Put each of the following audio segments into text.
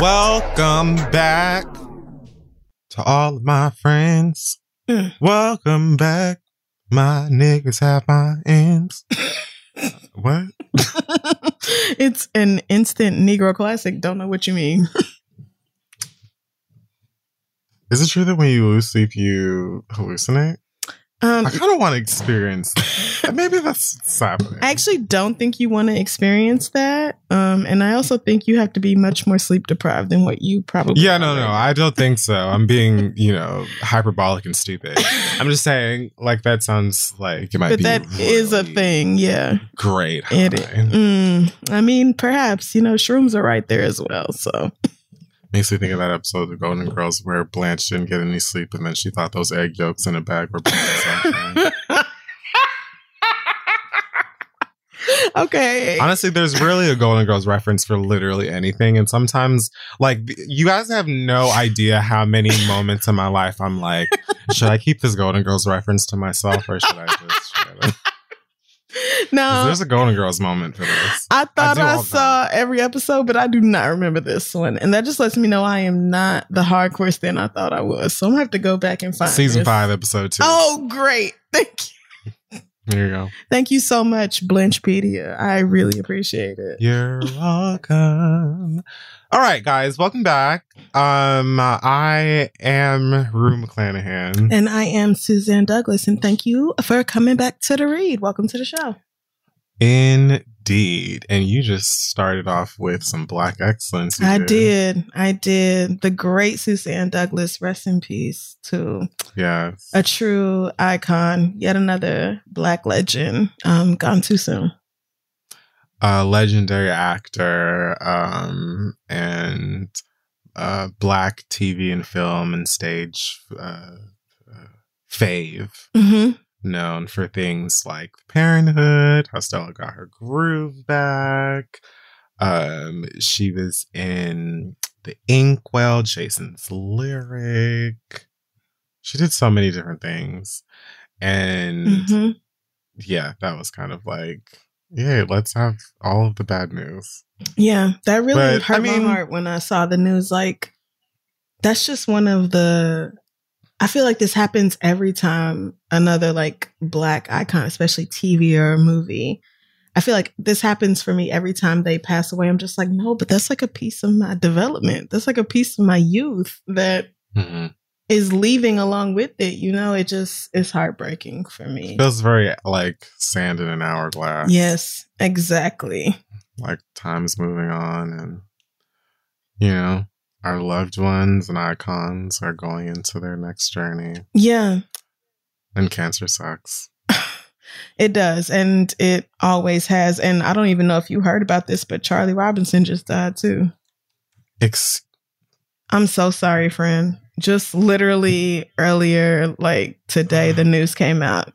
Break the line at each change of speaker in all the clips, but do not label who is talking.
Welcome back to all of my friends. Welcome back. My niggas have my ends. what?
it's an instant Negro classic. Don't know what you mean.
Is it true that when you lose sleep, you hallucinate?
Um,
I kind of want to experience that. Maybe that's happening.
I actually don't think you want to experience that. Um, and I also think you have to be much more sleep deprived than what you probably.
yeah, no,
are.
no, I don't think so. I'm being, you know, hyperbolic and stupid. I'm just saying, like, that sounds like it might
But
be.
that is a thing. Yeah.
Great.
It, mm, I mean, perhaps you know shrooms are right there as well. So
Makes me think of that episode of Golden Girls where Blanche didn't get any sleep and then she thought those egg yolks in a bag were sunshine.
okay.
Honestly, there's really a Golden Girls reference for literally anything. And sometimes, like, you guys have no idea how many moments in my life I'm like, should I keep this Golden Girls reference to myself or should I just shut it? 'Cause
Now
There's a Golden Girls moment for this.
I thought I,
the
saw every episode, but I do not remember this one, and that just lets me know I am not the hardcore stan I thought I was. So I'm gonna have to go back and find
Season
this.
five, episode two.
Oh, great! Thank you,
There you go.
thank you so much, Blanchepedia. I really appreciate it.
You're welcome. All right, guys, welcome back. Um, I am Rue McClanahan.
And I am Suzanne Douglas, and thank you for coming back to the read. Welcome to the show.
Indeed. And you just started off with some black excellence.
I did, I did. The great Suzanne Douglas, rest in peace to
Yes.
a true icon, yet another black legend, um, gone too soon.
A legendary actor, um, and uh, black TV and film and stage uh, uh, fave.
Mm-hmm.
known for things like Parenthood, how Stella got her groove back. Um, she was in The Inkwell, Jason's Lyric. She did so many different things. And
Mm-hmm.
yeah, that was kind of like, yeah, let's have all of the bad news.
Yeah, that really
But,
hurt
I mean-
my heart when I saw the news. Like, that's just one of the. I feel like this happens every time another like black icon, especially TV or movie. I feel like this happens for me every time they pass away. I'm just like, no, but that's like a piece of my development. That's like a piece of my youth that
Mhm.
Is leaving along with it. You know, it just is heartbreaking for me.
Feels very like sand in an hourglass.
Yes, exactly.
like time's moving on and you know our loved ones and icons are going into their next journey
Yeah,
and cancer sucks
it does. And it always has. And I don't even know if you heard about this, but Charlie Robinson just died too.
Ex-
I'm so sorry, friend. Just literally earlier, like today, the news came out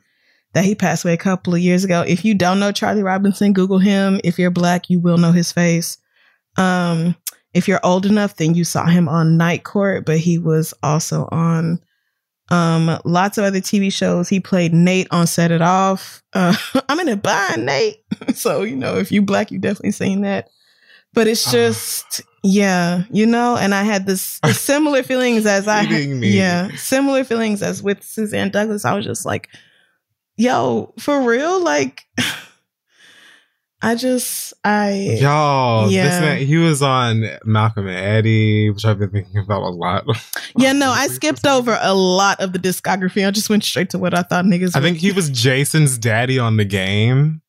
that he passed away a couple of years ago. If you don't know Charlie Robinson, Google him. If you're black, you will know his face. Um, if you're old enough, then you saw him on Night Court, but he was also on um lots of other TV shows. He played Nate on Set It Off. Uh, I'm in a bind, Nate. so you know, if you black, you definitely seen that. But it's
Ah.
just, yeah, you know. And I had this similar feelings as I, yeah, similar feelings as with Suzanne Douglas. I was just like, yo, for real, like. I just I
Y'all,
Yeah.
this man, he was on Malcolm and Eddie, which I've been thinking about a lot.
yeah no I skipped over a lot of the discography. I just went straight to what I thought niggas.
I
would-
think he was Jason's daddy on the game.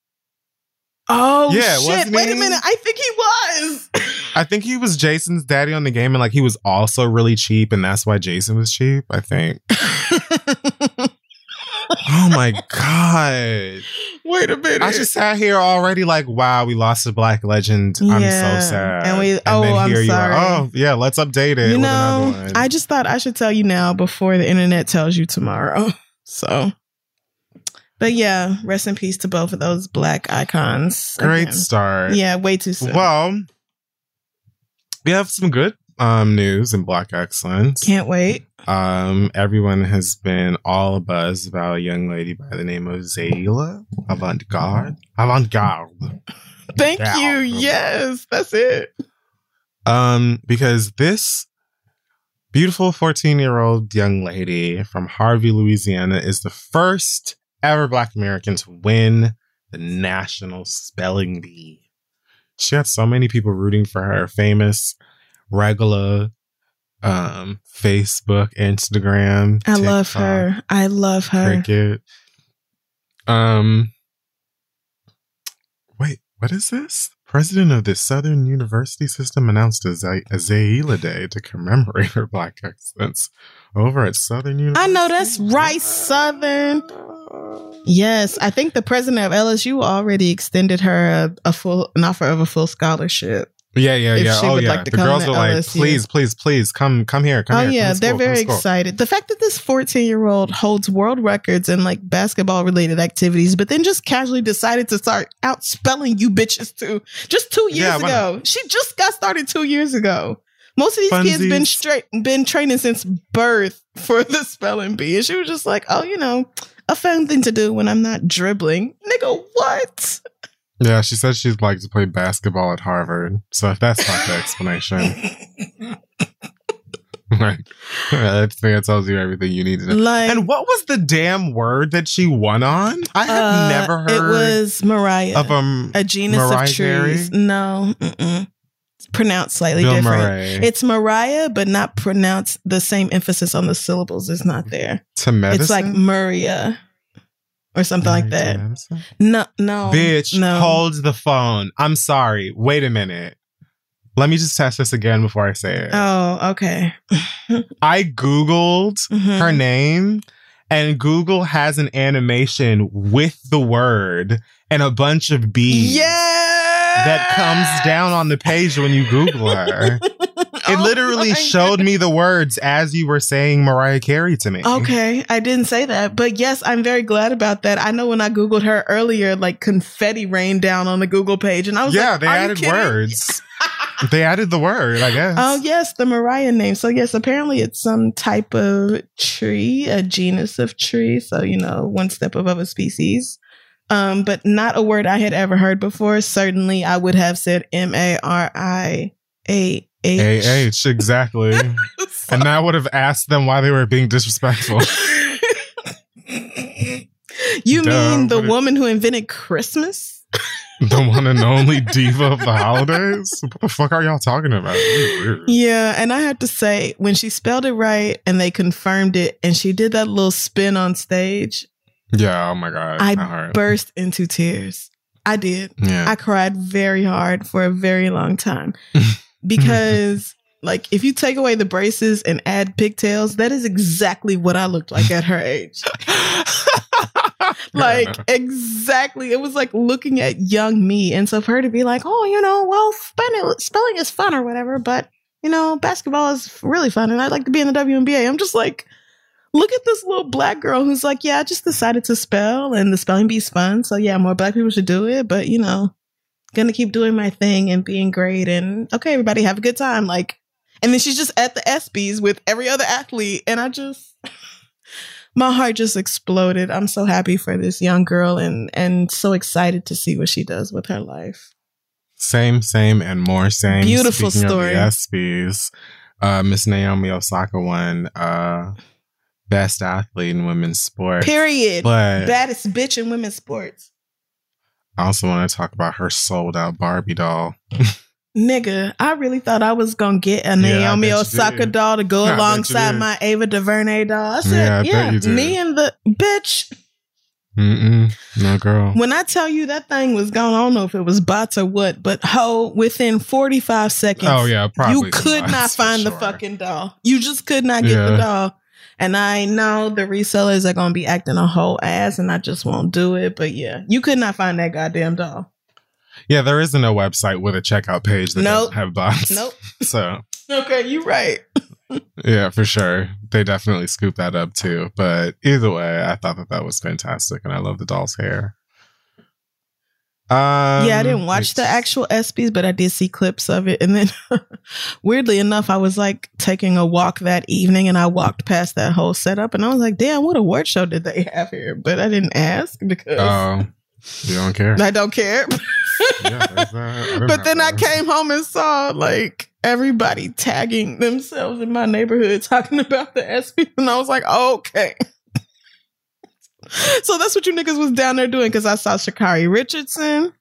Oh
Yeah,
shit! Wait a minute. I think he was.
I think he was Jason's daddy on the game, and like he was also really cheap, and that's why Jason was cheap. I think. Oh my god!
Wait a minute.
I just sat here already like, wow, we lost a black legend. I'm so sad.
and we- oh, I'm
you
sorry.
are. Oh yeah, let's update it.
you
with
know,
another one.
I just thought I should tell you now before the internet tells you tomorrow. So, but yeah, rest in peace to both of those black icons.
great
Again.
start.
Yeah, way too soon.
Well, we have some good um news in Black Excellence.
Can't wait.
Um, everyone has been all abuzz about a young lady by the name of Zaila Avant Garde. Avant Garde.
Thank
Yeah.
you. Yes, that's it.
Um, because this beautiful 14 year old young lady from Harvey, Louisiana is the first ever Black Americans win the National Spelling Bee. She had so many people rooting for her, famous, regular, um, Facebook, Instagram.
I love her. I love her.
Cricket. Um, wait, what is this? President of the Southern University System announced a, Zay- a Zaila Day to commemorate her Black excellence over at Southern University.
I know that's right, Southern. Yes, I think the president of LSU already extended her a, a full an offer of a full scholarship.
Yeah, yeah, yeah.
she
Oh,
would
yeah.
like to
the girls were like,
LSU.
please, please, please, come, come here, come
oh
here.
yeah, they're
school,
very excited. The fact that this 14 year old holds world records in like basketball related activities, but then just casually decided to start out spelling you bitches too. Just two years
Yeah,
ago, she just got started two years ago. Most of these kids been straight been training since birth for the spelling bee, and she was just like, "Oh, you know, a fun thing to do when I'm not dribbling, nigga." What?
Yeah, she said she'd like to play basketball at Harvard. So if that's not the explanation, like, I think that tells you everything you need to know.
like,
And what was the damn word that she won on? I have
uh,
never heard
It was Mariah.
of um
a genus
Mariah
of trees. No, mm-mm. Pronounced slightly
Bill
different.
Murray
It's Mariah, but not pronounced. The same emphasis on the syllables is not there.
to medicine.
It's like Maria or something like that. No, no,
Bitch,
no.
hold the phone. I'm sorry. Wait a minute. Let me just test this again before I say it.
Oh, okay.
I googled
Mhm.
her name and Google has an animation with the word and a bunch of bees
Yeah,
that comes down on the page when you Google her. Oh it
Oh
literally
my
showed me the words as you were saying Mariah Carey to me.
Okay, I didn't say that, but yes, I'm very glad about that. I know when I googled her earlier, like confetti rained down on the Google page, and I was like,
yeah,
like,
they
"Are
added
kidding?"
words. they added the word, I guess.
Oh yes, the Mariah name. So yes, apparently it's some type of tree, a genus of tree. So you know, one step above a species. Um, but not a word I had ever heard before. Certainly, I would have said M A R I A H.
AH, exactly. and I would have asked them why they were being disrespectful.
you
Duh,
mean the
what it-
woman who invented Christmas?
the one and only diva of the holidays? What the fuck are y'all talking about?
Yeah, and I have to say, when she spelled it right and they confirmed it, and she did that little spin on stage,
Yeah, oh my god.
I burst into tears. I did.
yeah.
I cried very hard for a very long time because, like, if you take away the braces and add pigtails, that is exactly what I looked like at her age. Like, exactly. It was like looking at young me. And so for her to be like, oh, you know, well, spelling, spelling is fun or whatever, but, you know, basketball is really fun and I'd like to be in the WNBA. I'm just like, look at this little black girl who's like, yeah, I just decided to spell and the spelling bee's fun. So yeah, more black people should do it. But, you know, gonna keep doing my thing and being great. And okay, everybody have a good time. Like, and then she's just at the ESPYs with every other athlete. And I just, my heart just exploded. I'm so happy for this young girl and and so excited to see what she does with her life.
Same, same, and more same.
Beautiful
Speaking
story.
Of the ESPYs, uh, Miss Naomi Osaka won uh, best athlete in women's sports.
Period.
But
Baddest bitch in women's sports.
I also want to talk about her sold out Barbie doll.
Nigga, I really thought I was gonna get a
Yeah,
Naomi Osaka
did.
doll to go
you
alongside my Ava DuVernay doll. I
Yeah, I
said, yeah, me and the bitch.
Mm-mm. No, girl.
When I tell you that thing was gone, I don't know if it was bots or what, but ho, within 45 seconds,
Oh, yeah, probably.
you could not find the fucking doll. You just could not get the doll. And I know the resellers are going to be acting a whole ass and I just won't do it. But yeah, you could not find that goddamn doll.
Yeah, there isn't a website with a checkout page that
Nope.
doesn't have bots.
Nope.
So,
Okay, you're right.
yeah, for sure. They definitely scooped that up too. But either way, I thought that that was fantastic. And I love the doll's hair. Um,
yeah, I didn't watch the actual ESPYs, but I did see clips of it. And then, weirdly enough, I was like taking a walk that evening, and I walked past that whole setup, and I was like, "Damn, what award show did they have here?" But I didn't ask because
Oh, you don't care?
I don't care.
Yeah,
but then I came home and saw like everybody tagging themselves in my neighborhood talking about the ESPYs, and I was like, okay. So that's what you niggas was down there doing because I saw Sha'Carri Richardson.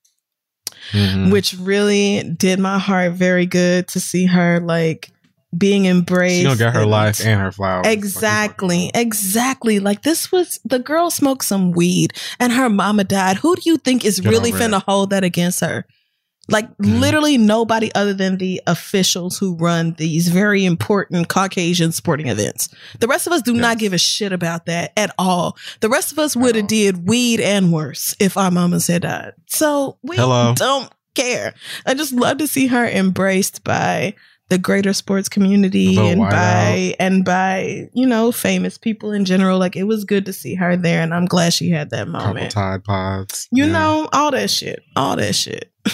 Mhm.
which really did my heart very good to see her like being embraced.
She gonna get her
and-
life and her flowers.
Exactly, exactly. Like this was the girl smoked some weed and her mama died. Who do you think is really finna hold that against her? Like
Mhm.
literally nobody other than the officials who run these very important Caucasian sporting events. The rest of us do not give a shit about that at all. The rest of us would have did weed and worse if our mamas had died. So we
Hello.
don't care. I just love to see her embraced by the greater sports community and by and by you know famous people in general. Like it was good to see her there, and I'm glad she had that moment. Couple.
Tide Pods.
You
Yeah.
know all that shit, all that shit.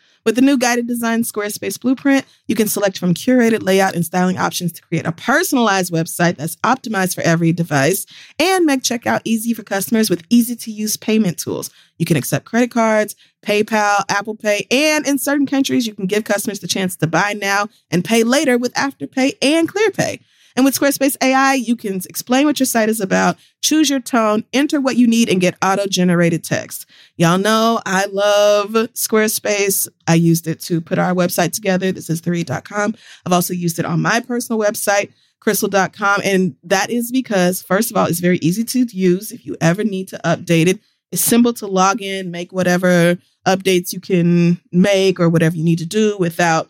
With the new guided design Squarespace blueprint, you can select from curated layout and styling options to create a personalized website that's optimized for every device and make checkout easy for customers with easy to use payment tools. You can accept credit cards, PayPal, Apple Pay, and in certain countries, you can give customers the chance to buy now and pay later with Afterpay and ClearPay. And with Squarespace AI, you can explain what your site is about, choose your tone, enter what you need, and get auto generated text. Y'all know I love Squarespace. I used it to put our website together. This is 3.com. I've also used it on my personal website, crissle.com. And that is because, first of all, it's very easy to use if you ever need to update it. It's simple to log in, make whatever updates you can make or whatever you need to do without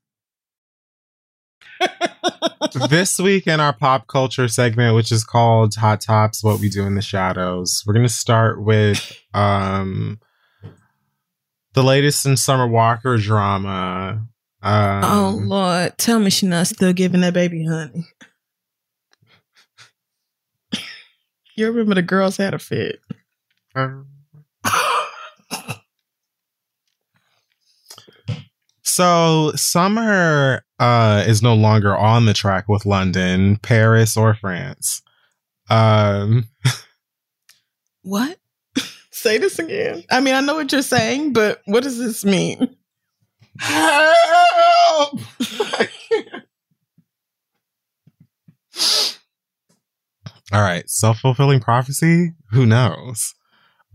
this week in our pop culture segment, which is called Hot Tops, What We Do in the Shadows, we're going to start with um, the latest in Summer Walker drama. Um,
oh Lord, tell me she's not still giving that baby honey. You remember the girls had a fit.
Um, so Summer uh, is no longer on the track with London, Paris, or France. Um,
What? Say this again. I mean, I know what you're saying, but what does this mean?
help! All right, self fulfilling prophecy. Who knows?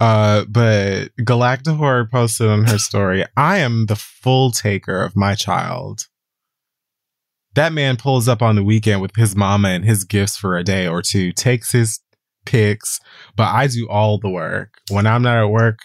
Uh, but Galacta Horror posted on her story, I am the full taker of my child. That man pulls up on the weekend with his mama and his gifts for a day or two, takes his pics, but I do all the work. When I'm not at work,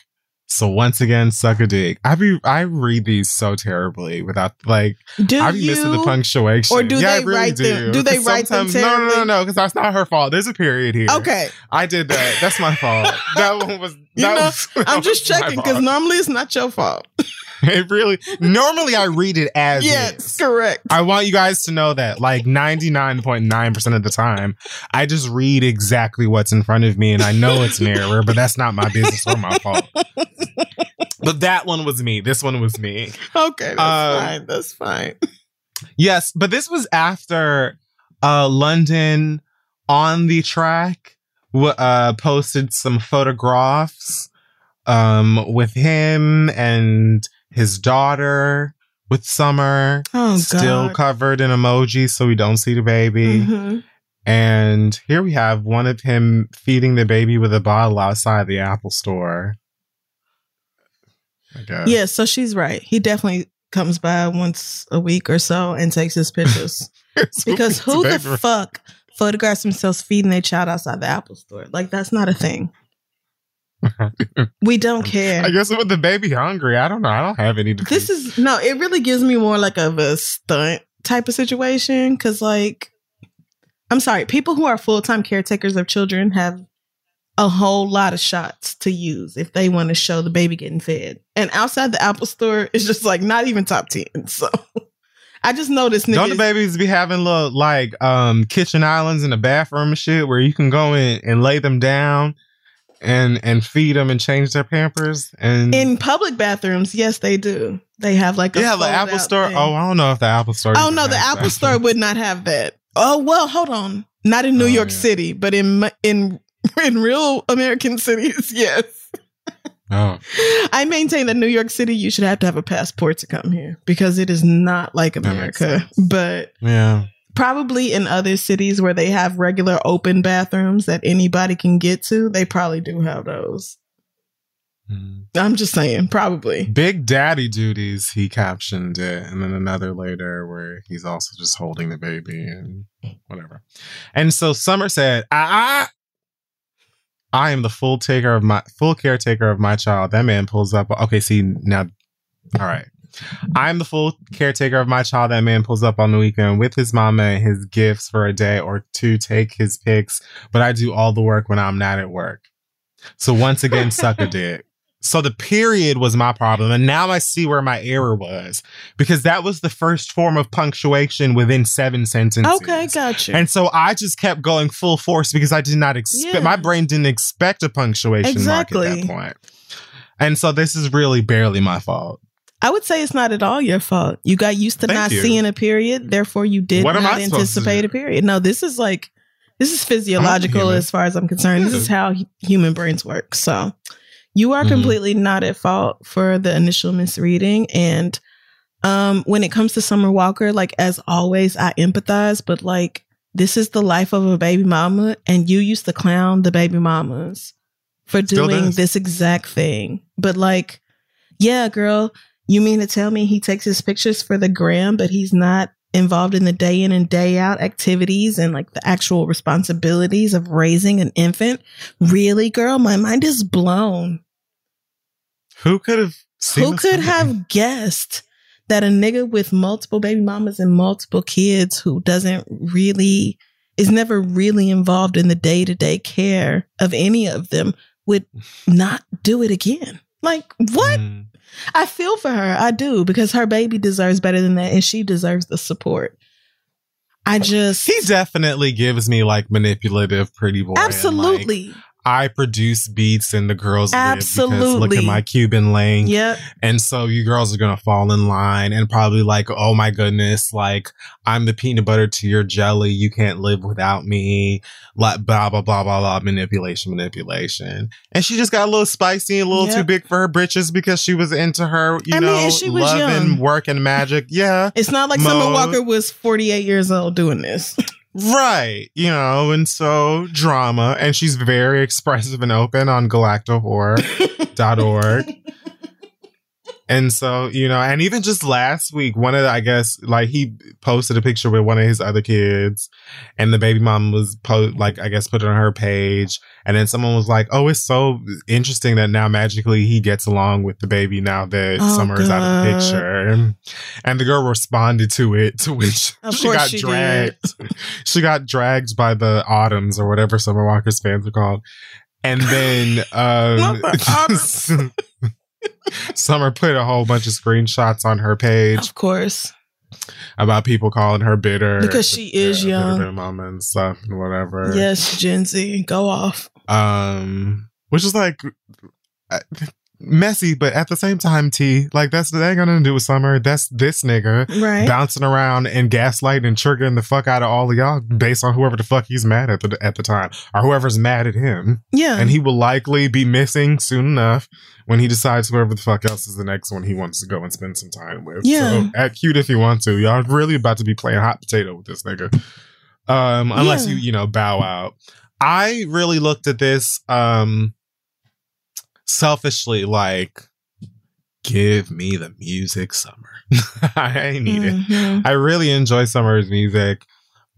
so once again, suck a dick. I be I read these so terribly without like
Do
I be
you?
missing the punctuation.
or do
yeah,
they
really
write
do.
them- do they write them
sometimes- No, no, no, no, because that's not her fault. There's a period here.
Okay,
I did that. That's my fault. That one was.
You
That
know,
was,
I'm just checking because normally it's not your fault.
it really. Normally, I read it as
yes,
is.
correct.
I want you guys to know that, like 99.9% of the time, I just read exactly what's in front of me and I know it's an error, but that's not my business or my fault. But that one was me. This one was me.
Okay, that's
Um,
fine. That's fine.
Yes, but this was after uh London on the track uh posted some photographs um with him and his daughter with Summer
Oh
still
God.
covered in emojis so we don't see the baby.
Mhm.
And here we have one of him feeding the baby with a bottle outside the Apple store.
Yeah, so she's right. He definitely comes by once a week or so and takes his pictures. because who the fuck photographs themselves feeding their child outside the Apple store? Like that's not a thing. We don't care.
I guess with the baby hungry, I don't know. I don't have any.
This is no, it really gives me more like of a stunt type of situation because, like, I'm sorry, people who are full time caretakers of children have a whole lot of shots to use if they want to show the baby getting fed. And outside the Apple store, it's just like not even top 10. So I just noticed
Don't the babies be having little like um kitchen islands in the bathroom and shit where you can go in and lay them down and and feed them and change their pampers and
In public bathrooms, yes, they do. They have like a
yeah the Apple store.
thing.
Oh, I don't know if the Apple store.
Oh no, the Apple
that.
Store would not have that. Oh well, hold on. Not in New
Oh,
York
yeah.
City, but in in in real American cities, yes.
Oh,
I maintain that New York City, you should have to have a passport to come here because it is not like America. But
yeah.
probably in other cities where they have regular open bathrooms that anybody can get to, they probably do have those.
Mm.
I'm just saying, probably.
Big Daddy duties. He captioned it, and then another later where he's also just holding the baby and whatever. And so Summer said, "Ah, ah, I am the full taker of my full caretaker of my child." That man pulls up. Okay, see now. All right. I'm the full caretaker of my child. That man pulls up on the weekend with his mama and his gifts for a day or two, take his pics, but I do all the work when I'm not at work. So once again, suck a dick. So the period was my problem. And now I see where my error was because that was the first form of punctuation within seven sentences.
Okay, gotcha.
And so I just kept going full force because I did not expect,
Yeah.
my brain didn't expect a punctuation mark at that point. And so this is really barely my fault.
I would say it's not at all your fault. You got used to
Thank
not
you.
seeing a period, therefore you did
What
not
I supposed to
anticipate a period. No, this is like this is physiological as far as I'm concerned. This is how hu- human brains work. So you are
Mhm.
completely not at fault for the initial misreading. And um, when it comes to Summer Walker, like as always, I empathize, but like this is the life of a baby mama, and you used to clown the baby mamas for
Still
doing
does.
this exact thing. But like, yeah, girl, you mean to tell me he takes his pictures for the gram, but he's not involved in the day in and day out activities and like the actual responsibilities of raising an infant? Really, girl? My mind is blown.
Who could have seen
Who could have guessed that a nigga with multiple baby mamas and multiple kids who doesn't really is never really involved in the day to day care of any of them would not do it again? Like, what?
Mm.
I feel for her. I do because her baby deserves better than that and she deserves the support. I just
He definitely gives me like manipulative pretty boy. and, like,
absolutely.
I produce beats and the girls because look at my Cuban link.
Yep.
And so you girls are gonna fall in line and probably like, oh my goodness, like I'm the peanut butter to your jelly. You can't live without me. Like blah blah blah blah blah. Manipulation, manipulation. And she just got a little spicy, a little too big for her britches because she was into her, you
I mean,
know,
and she was
love and work and magic. Yeah.
It's not like Summer Walker was 48 years old doing this.
Right, you know, and so drama, and she's very expressive and open on galactohorror.org. and so, you know, and even just last week, one of the, I guess, like he posted a picture with one of his other kids, and the baby mom was po- like, I guess, put it on her page, and then someone was like, "Oh, it's so interesting that now magically he gets along with the baby now that
Oh,
Summer is out of the picture," and the girl responded to it, to which she got
she
dragged. She got dragged by the autumns or whatever Summer Walker's fans are called. And then um, Summer put a whole bunch of screenshots on her page
Of course.
about people calling her bitter
Because she is
Yeah,
young.
mama and stuff and whatever.
Yes, Gen Z, go off.
Um, which is like messy, but at the same time, T like that's that ain't gonna do with Summer. That's this nigga
Right.
bouncing around and gaslighting and triggering the fuck out of all of y'all based on whoever the fuck he's mad at the, at the time or whoever's mad at him.
yeah.
And he will likely be missing soon enough when he decides whoever the fuck else is the next one he wants to go and spend some time with.
Yeah.
So act cute if you want to. Y'all really about to be playing hot potato with this nigga. Um, unless
Yeah.
you, you know, bow out. I really looked at this um selfishly like give me the music summer. I need it.
Mhm.
I really enjoy Summer's music.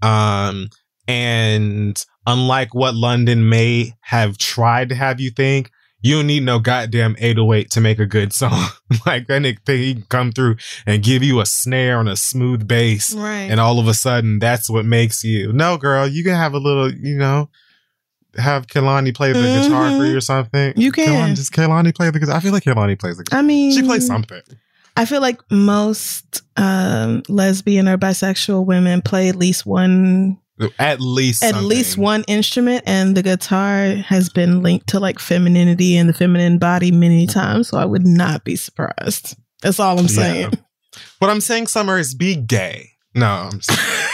Um, and unlike what London may have tried to have you think, you don't need no goddamn 808 to make a good song. like that nigga think he can come through and give you a snare and a smooth bass.
Right.
And all of a sudden, that's what makes you. No, girl, you can have a little, you know, have Kehlani play the guitar for you or something.
You can.
Kehlani, does Kehlani play the guitar? I feel like Kehlani plays the guitar.
I mean,
She plays something.
I feel like most um, lesbian or bisexual women play at least one,
At least
at least one instrument, and the guitar has been linked to like femininity and the feminine body many times. So I would not be surprised. That's all I'm saying.
Yeah. What I'm saying, Summer, is be gay. No,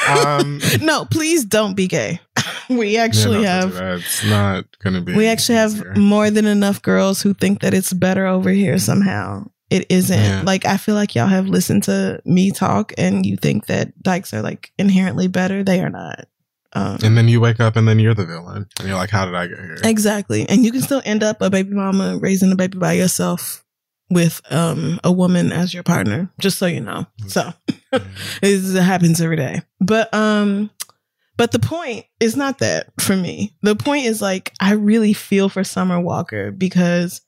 um,
no, please don't be gay. we actually
yeah, no,
have
That's not gonna be.
we actually have more than enough girls who think that it's better over here somehow. It isn't.
Yeah.
Like I feel like y'all have listened to me talk and you think that dykes are like inherently better. They are not. Um,
And then you wake up and then you're the villain, and you're like, "How did I get here?"
exactly. And you can still end up a baby mama raising a baby by yourself with um a woman as your partner, just so you know. So it happens every day. But um but the point is not that for me. The point is like I really feel for Summer Walker because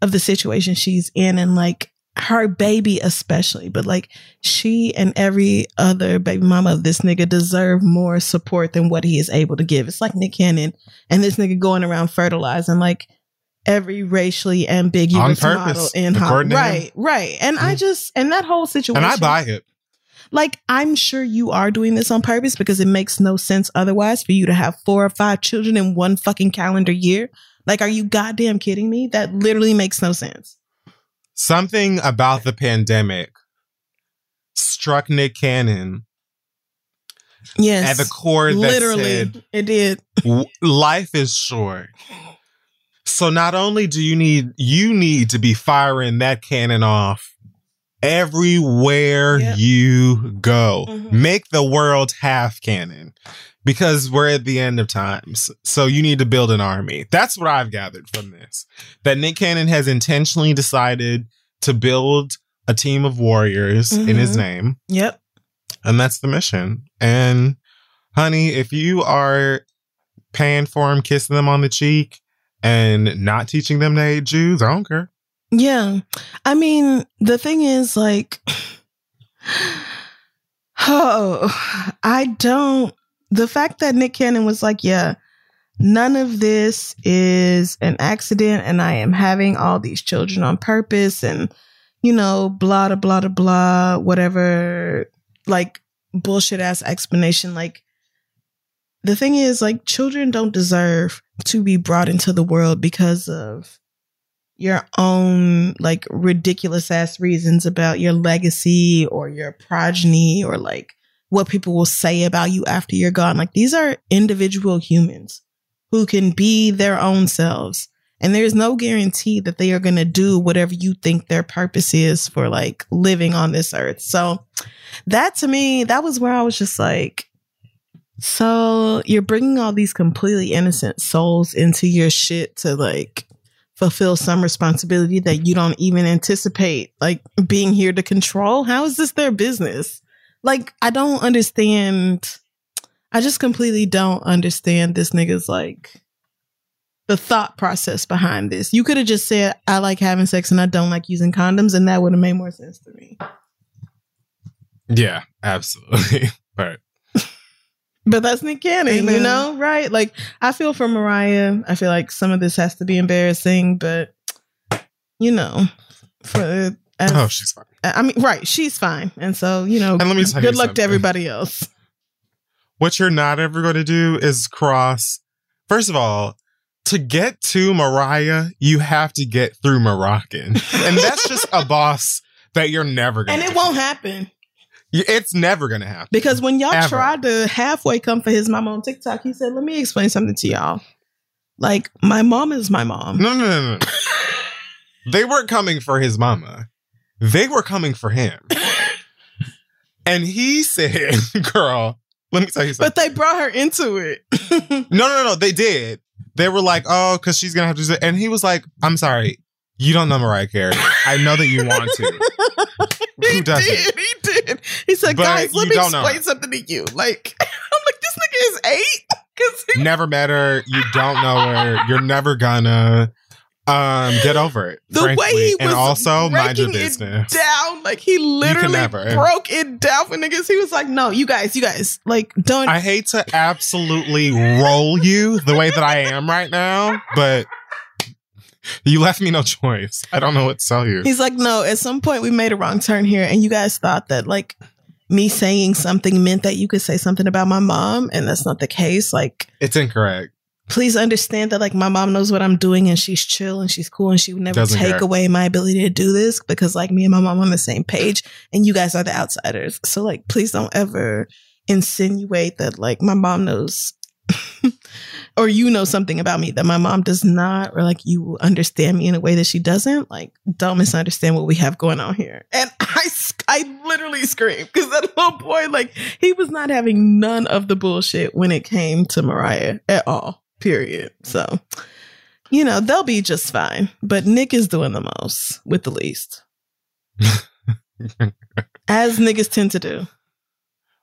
of the situation she's in and like her baby especially, but like she and every other baby mama of this nigga deserve more support than what he is able to give. It's like Nick Cannon and this nigga going around fertilizing like every racially ambiguous model in Hollywood. Right, right. And I
Mhm.
just and that whole situation
and I buy it.
like I'm sure you are doing this on purpose because it makes no sense otherwise for you to have four or five children in one fucking calendar year. Like, are you goddamn kidding me? That literally makes no sense.
Something about the pandemic struck Nick Cannon
Yes,
at the core that
literally,
said,
it did.
life is short. So not only do you need you need to be firing that cannon off everywhere
Yep.
you go.
Mhm.
Make the world half cannon because we're at the end of times. So you need to build an army. That's what I've gathered from this. That Nick Cannon has intentionally decided to build a team of warriors in his
Mhm.
name
Yep.
and that's the mission. And honey, if you are paying for him, kissing them on the cheek, and not teaching them to hate Jews, I don't care.
Yeah. I mean, the thing is, like, oh, I don't. The fact that Nick Cannon was like, yeah, none of this is an accident, and I am having all these children on purpose, and, you know, blah, blah, blah, blah, blah, whatever. Like, bullshit ass explanation. Like, the thing is, like, children don't deserve to be brought into the world because of your own like ridiculous ass reasons about your legacy or your progeny or like what people will say about you after you're gone. Like these are individual humans who can be their own selves. And there's no guarantee that they are going to do whatever you think their purpose is for like living on this earth. So that to me, that was where I was just like, so you're bringing all these completely innocent souls into your shit to like fulfill some responsibility that you don't even anticipate like being here to control? How is this their business? Like i don't understand. I just completely don't understand this nigga's like the thought process behind this. You could have just said i like having sex and i don't like using condoms and that would have made more sense to me.
Yeah, absolutely. but
But that's Nick Cannon, you know, right? Like I feel for Mariah. I feel like some of this has to be embarrassing, but you know, for as,
oh, she's fine.
I mean, right? She's fine, and so you know,
And let me
good luck
something.
to everybody else.
What you're not ever going to do is cross. First of all, to get to Mariah, you have to get through Moroccan, and that's just a boss that you're never going.
And it won't happen
It's never going to happen.
because when y'all
Ever.
tried to halfway come for his mom on TikTok, he said, "Let me explain something to y'all. Like my mom is my mom.
No, no, no, no. they weren't coming for his mama. They were coming for him. and he said, "Girl, let me tell you something."
But they brought her into it.
No, no, no, they did. They were like, oh, because she's gonna have to do it. And he was like, I'm sorry, you don't know Mariah Carey. I know that you want to.
he
Who doesn't?
He did. He said,
But
"Guys, let me explain something to you." Like, I'm like, this nigga is eight. Cause he,
Never met her. You don't know her. You're never gonna. Um, get over it.
the
frankly.
way he was
and also mind your
breaking it
business.
down, like he literally broke it down for niggas. He was like, "No, you guys, you guys, like, don't."
I hate to absolutely roll you the way that I am right now, but you left me no choice. I don't know what to tell you.
He's like, "No, at some point we made a wrong turn here, and you guys thought that like." Me saying something meant that you could say something about my mom, and that's not the case. Like,
It's incorrect.
please understand that like my mom knows what I'm doing and she's chill and she's cool and she would never
Doesn't
take
care.
away my ability to do this because like me and my mom are on the same page and you guys are the outsiders. So like please don't ever insinuate that like my mom knows or you know something about me that my mom does not or like you understand me in a way that she doesn't. Like don't misunderstand what we have going on here. And I I literally screamed because that little boy like he was not having none of the bullshit when it came to Mariah at all. Period. So, you know, they'll be just fine. But Nick is doing the most with the least. As niggas tend to do.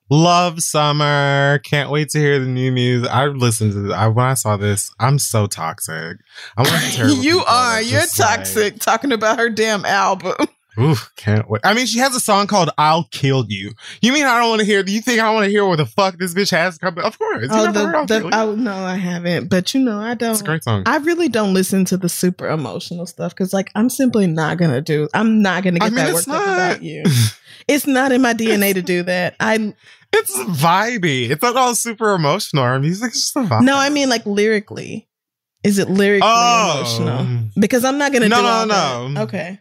Love summer. Can't wait to hear the new music. I listened to this. I, when I saw this, I'm so toxic. I'm of terrible
you are. You're
like,
toxic talking about her damn album.
Oof, can't wait. I mean, she has a song called "I'll Kill You." You mean I don't want to hear? Do you think I want to hear what the fuck this bitch has coming? Of course. You
oh,
never heard I'll
the, the, oh, no, I haven't. But you know, I don't.
a great song.
I really don't listen to the super emotional stuff because, like, I'm simply not gonna do. I'm not gonna
I
get
mean,
that
it's
worked up
not-
about you. It's not in my DNA to do that. I
It's vibey. It's not all super emotional. Our music's just a vibe.
no, I mean like lyrically. Is it lyrically
Oh.
emotional? Because I'm not gonna
No,
do
no, no.
that. Okay.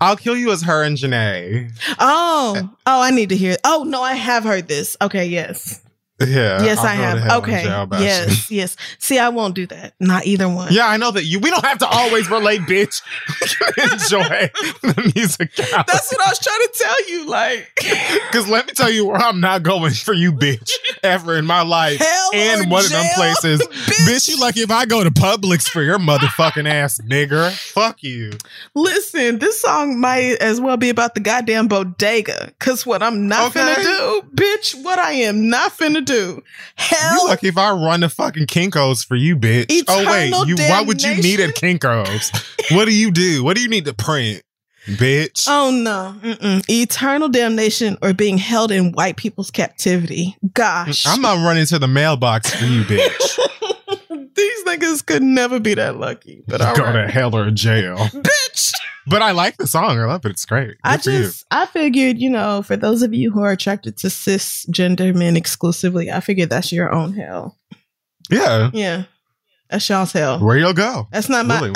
I'll Kill You as her and Jhené.
Oh, oh, I need to hear. Oh no, I have heard this. Okay, yes,
Yeah.
yes,
I'll
I have. Okay,
jail you.
yes, yes. See, I won't do that. Not either one.
Yeah, I know that you. We don't have to always relate, bitch. Enjoy the music.
That's what I was trying to tell you. Like,
Because let me tell you where I'm not going for you, bitch, ever in my life.
hell
and one of them places.
bitch.
Bitch, you lucky if I go to Publix for your motherfucking ass, nigger. Fuck you.
Listen, this song might as well be about the goddamn bodega. Cause what I'm not
Okay.
finna do, bitch, what I am not finna do. Hell,
You lucky if I run the fucking Kinkos for you, bitch. oh wait, you why would you need a? Kinkos? what do you do? What do you need to print, bitch?
Oh no, Mm-mm. eternal damnation or being held in white people's captivity. Gosh,
I'm not running to the mailbox for you, bitch.
These niggas could never be that lucky. But all
go
right,
to hell or jail.
bitch.
but I like the song. I love it. It's great. Good
I just I figured, you know, for those of you who are attracted to cisgender men exclusively, I figured that's your own hell.
Yeah.
Yeah. That's y'all's hell.
Where you'll go.
That's not my
Really.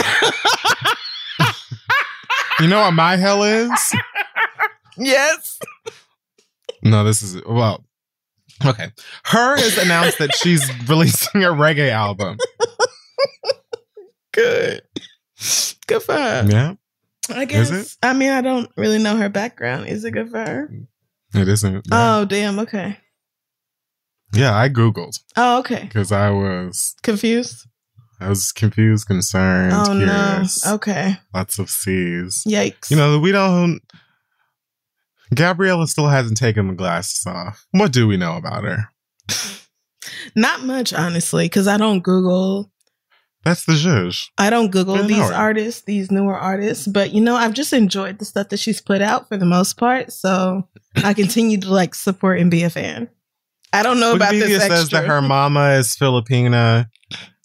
You know what my hell is?
Yes.
No, this is well. Okay. Her has announced that she's releasing a reggae album.
Good. Good for her.
Yeah.
I guess.
it?
I mean, I don't really know her background. Is it good for her?
It isn't. Yeah,
Oh, damn. Okay.
Yeah, I Googled
Oh, okay.
because I was
Confused?
I was confused, concerned,
oh,
curious.
no. Okay.
Lots of C's.
Yikes.
You know, we don't Gabriella still hasn't taken the glasses off. What do we know about her?
Not much, honestly, because I don't Google.
That's the zhuzh.
I don't Google these artists, these newer artists, but you know, I've just enjoyed the stuff that she's put out for the most part. So I continue to like support and be a fan. I don't know about
Wikipedia
this
says
extra.
that her mama is Filipina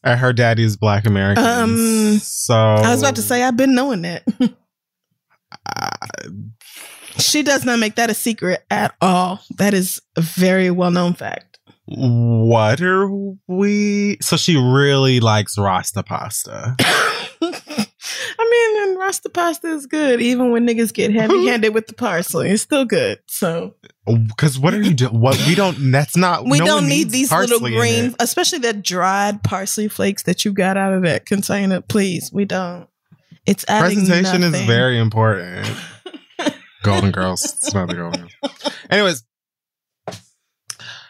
and her daddy is black American.
Um,
so
I was about to say I've been knowing that. she does not make that a secret at all. That is a very well known fact.
what are we? So she really likes Rasta pasta.
I mean, and Rasta pasta is good, even when niggas get heavy handed with the parsley. It's still good. So
Because what are you doing? What we don't. That's not.
we
no
don't need these little green, especially that dried parsley flakes that you got out of that container. Please, we don't. It's adding
Presentation is very important. Golden Girls. It's not the Golden Girls. Anyways,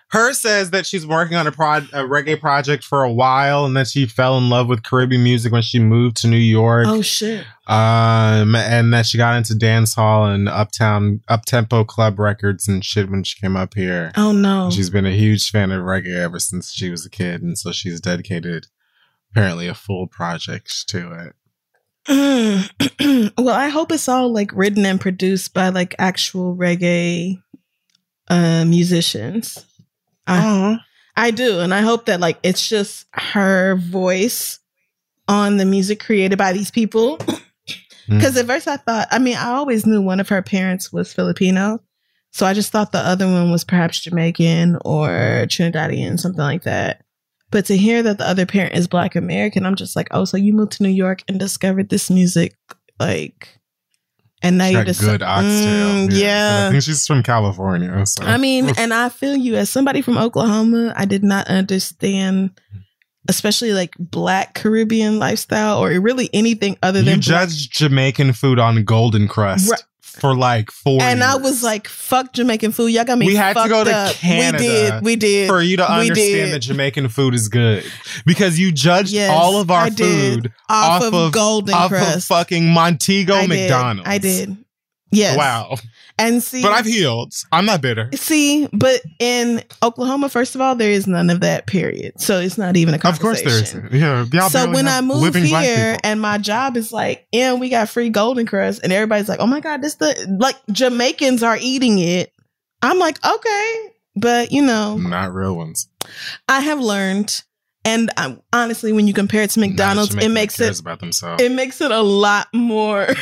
her says that she's working on a, prod, a reggae project for a while, and that she fell in love with Caribbean music when she moved to New York.
Oh shit!
Um, and that she got into dance hall and uptown up tempo club records and shit when she came up here.
Oh no!
And She's been a huge fan of reggae ever since she was a kid, and so she's dedicated apparently a full project to it.
Mm. well, I hope it's all like written and produced by like actual reggae uh musicians. I, I do, and I hope that like it's just her voice on the music created by these people. Because at first I thought, I mean, I always knew one of her parents was Filipino, so I just thought the other one was perhaps Jamaican or Trinidadian, something like that. But to hear that the other parent is Black American, I'm just like, oh, so you moved to New York and discovered this music, like, and now you're just
good oxtail.
Mm,
I
yeah.
think she's from California. So.
I mean, and I feel you as somebody from Oklahoma. I did not understand, especially like Black Caribbean lifestyle or really anything other
you
than Black
judged Jamaican food on Golden Crust
Right.
For like four
and I was like, "Fuck Jamaican food, y'all got me."
We had to go to
up.
Canada
We did. We did.
for you to understand
did.
that Jamaican food is good because you judged
Yes,
all of our
I
food
off,
off
of,
of-
Golden
off of
Crust.
fucking Montego
I did.
McDonald's.
I did. Yes.
Wow.
And see,
But I've healed. I'm not bitter.
see, but in Oklahoma, first of all, there is none of that. Period. So it's not even a conversation.
Of course there isn't. Yeah. Y'all
so when I moved here and my job is like, and we got free golden crust, and everybody's like, oh my God, this the like Jamaicans are eating it. I'm like, okay. But you know,
not real ones.
I have learned, and um, honestly, when you compare it to McDonald's, it makes it
about themselves.
it makes it a lot more.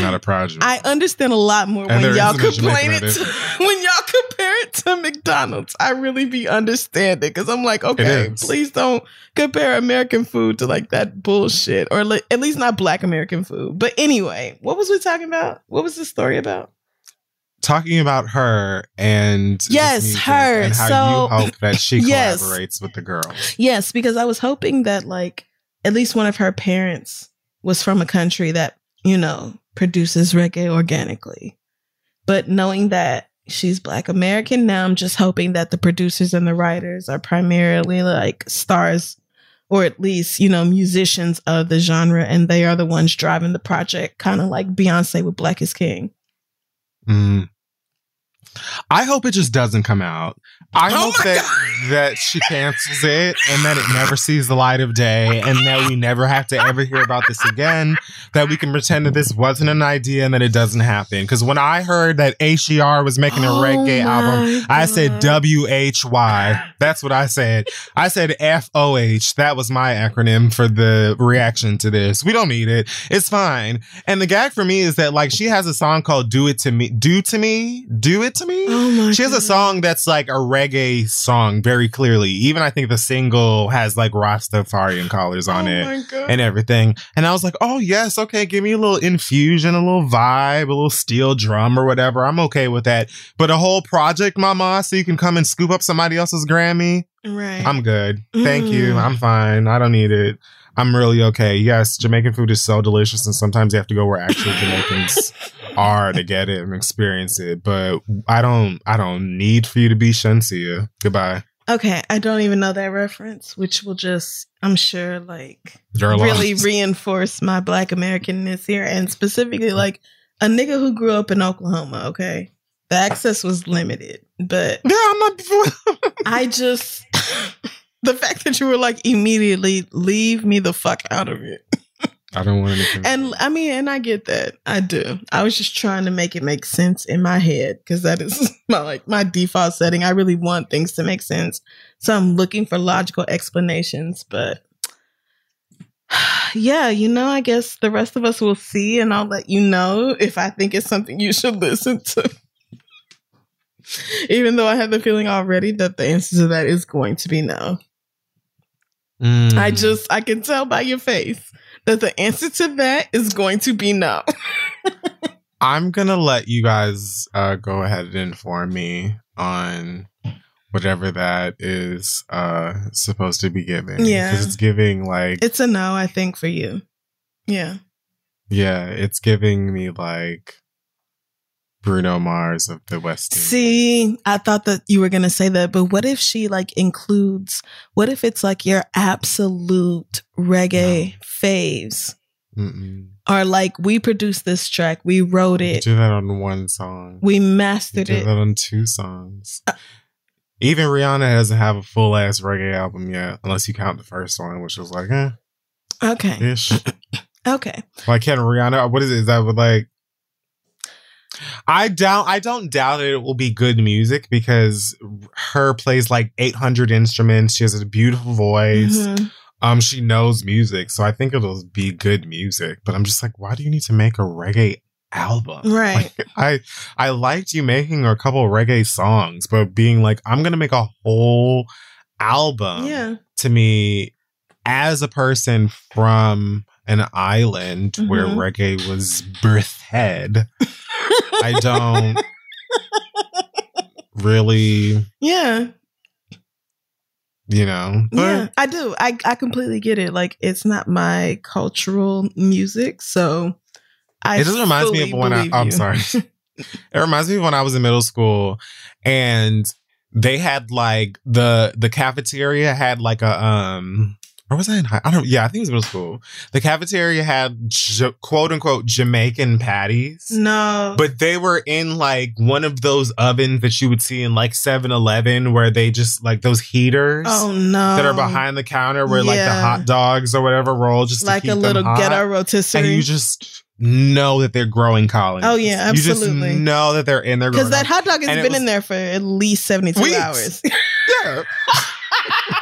not a project.
I understand a lot more
And
when y'all complain it to, when y'all compare it to McDonald's. I really be understanding because I'm like, okay, please don't compare American food to like that bullshit, or li- at least not Black American food. But anyway, what was we talking about? What was the story about?
Talking about her and
Yes, her.
and how
So-
you hope that she
Yes.
collaborates with the girls.
Yes, because I was hoping that like at least one of her parents was from a country that, you know, produces reggae organically. But knowing that she's black American, now I'm just hoping that the producers and the writers are primarily like stars or at least, you know, musicians of the genre and they are the ones driving the project, kind of like Beyonce with Black is King.
Mm. I hope it just doesn't come out I
Oh
hope that
God.
that she cancels it and that it never sees the light of day and that we never have to ever hear about this again. That we can pretend that this wasn't an idea and that it doesn't happen. Because when I heard that HER was making a
Oh
reggae album, I said W H Y. That's what I said. I said F O H. That was my acronym for the reaction to this. We don't need it. It's fine. And the gag for me is that like she has a song called "Do It to Me." Do to me. Do it to me.
Oh my
She has a song that's like a reggae song, very clearly. Even I think the single has like Rastafarian collars on
oh
it and everything. And I was like, oh, yes, okay, give me a little infusion, a little vibe, a little steel drum or whatever. I'm okay with that. But a whole project, mama, so you can come and scoop up somebody else's Grammy,
right.
I'm good. Thank you.
Mm.
I'm fine. I don't need it. I'm really okay. Yes, Jamaican food is so delicious, and sometimes you have to go where actual Jamaicans are to get it and experience it. But I don't. I don't need for you to be Shenseea. Goodbye.
okay, I don't even know that reference, which will just, I'm sure, like really reinforce my Black Americanness here, and specifically like a nigga who grew up in Oklahoma. Okay, the access was limited, but
yeah, I'm not.
I just the fact that you were like immediately leave me the fuck out of it.
I don't want anything.
And I mean, and I get that. I do. I was just trying to make it make sense in my head because that is my like my default setting. I really want things to make sense. So I'm looking for logical explanations, but yeah, you know, I guess the rest of us will see and I'll let you know if I think it's something you should listen to. Even though I have the feeling already that the answer to that is going to be no.
Mm.
I just I can tell by your face that the answer to that is going to be no.
I'm gonna let you guys uh, go ahead and inform me on whatever that is uh, supposed to be giving.
Yeah.
because it's giving like
It's a no, I think, for you. Yeah.
yeah, it's giving me like Bruno Mars of the West. Indies.
See, I thought that you were gonna say that, but what if she like includes what if it's like your absolute reggae faves?
Mm-mm.
Or like we produced this track, we wrote it,
do that on one song.
we mastered
do
it.
that on two songs. Even Rihanna doesn't have a full ass reggae album yet, unless you count the first one, which was like eh
Okay.
ish.
Okay.
Like can Rihanna? What is it? Is that with like? I doubt. I don't doubt it will be good music because her plays like 800 instruments. She has a beautiful voice.
Mhm.
Um, she knows music, so I think it'll be good music. But I'm just like, why do you need to make a reggae album?
Right.
Like, I I liked you making a couple of reggae songs, but being like, I'm gonna make a whole album
yeah.
to me as a person from an island where
Mhm.
reggae was birthed, I don't really,
Yeah.
you know. But
yeah. I do. I, I completely get it. Like it's not my cultural music, so I
it just reminds me of when I. I'm
you.
sorry. it reminds me of when I was in middle school and they had like the the cafeteria had like a um or was I in high? I don't. Yeah, I think it was middle school. The cafeteria had j- quote unquote Jamaican patties.
No.
But they were in like one of those ovens that you would see in like 7 Eleven where they just like those heaters
oh no.
that are behind the counter where like the hot dogs or whatever roll just to
like a little ghetto rotisserie.
And you just know that they're growing colonies.
Oh, yeah,
You
absolutely.
just know that they're in there
because that hot dog has been
was-
in there for at least 72 hours.
Yeah.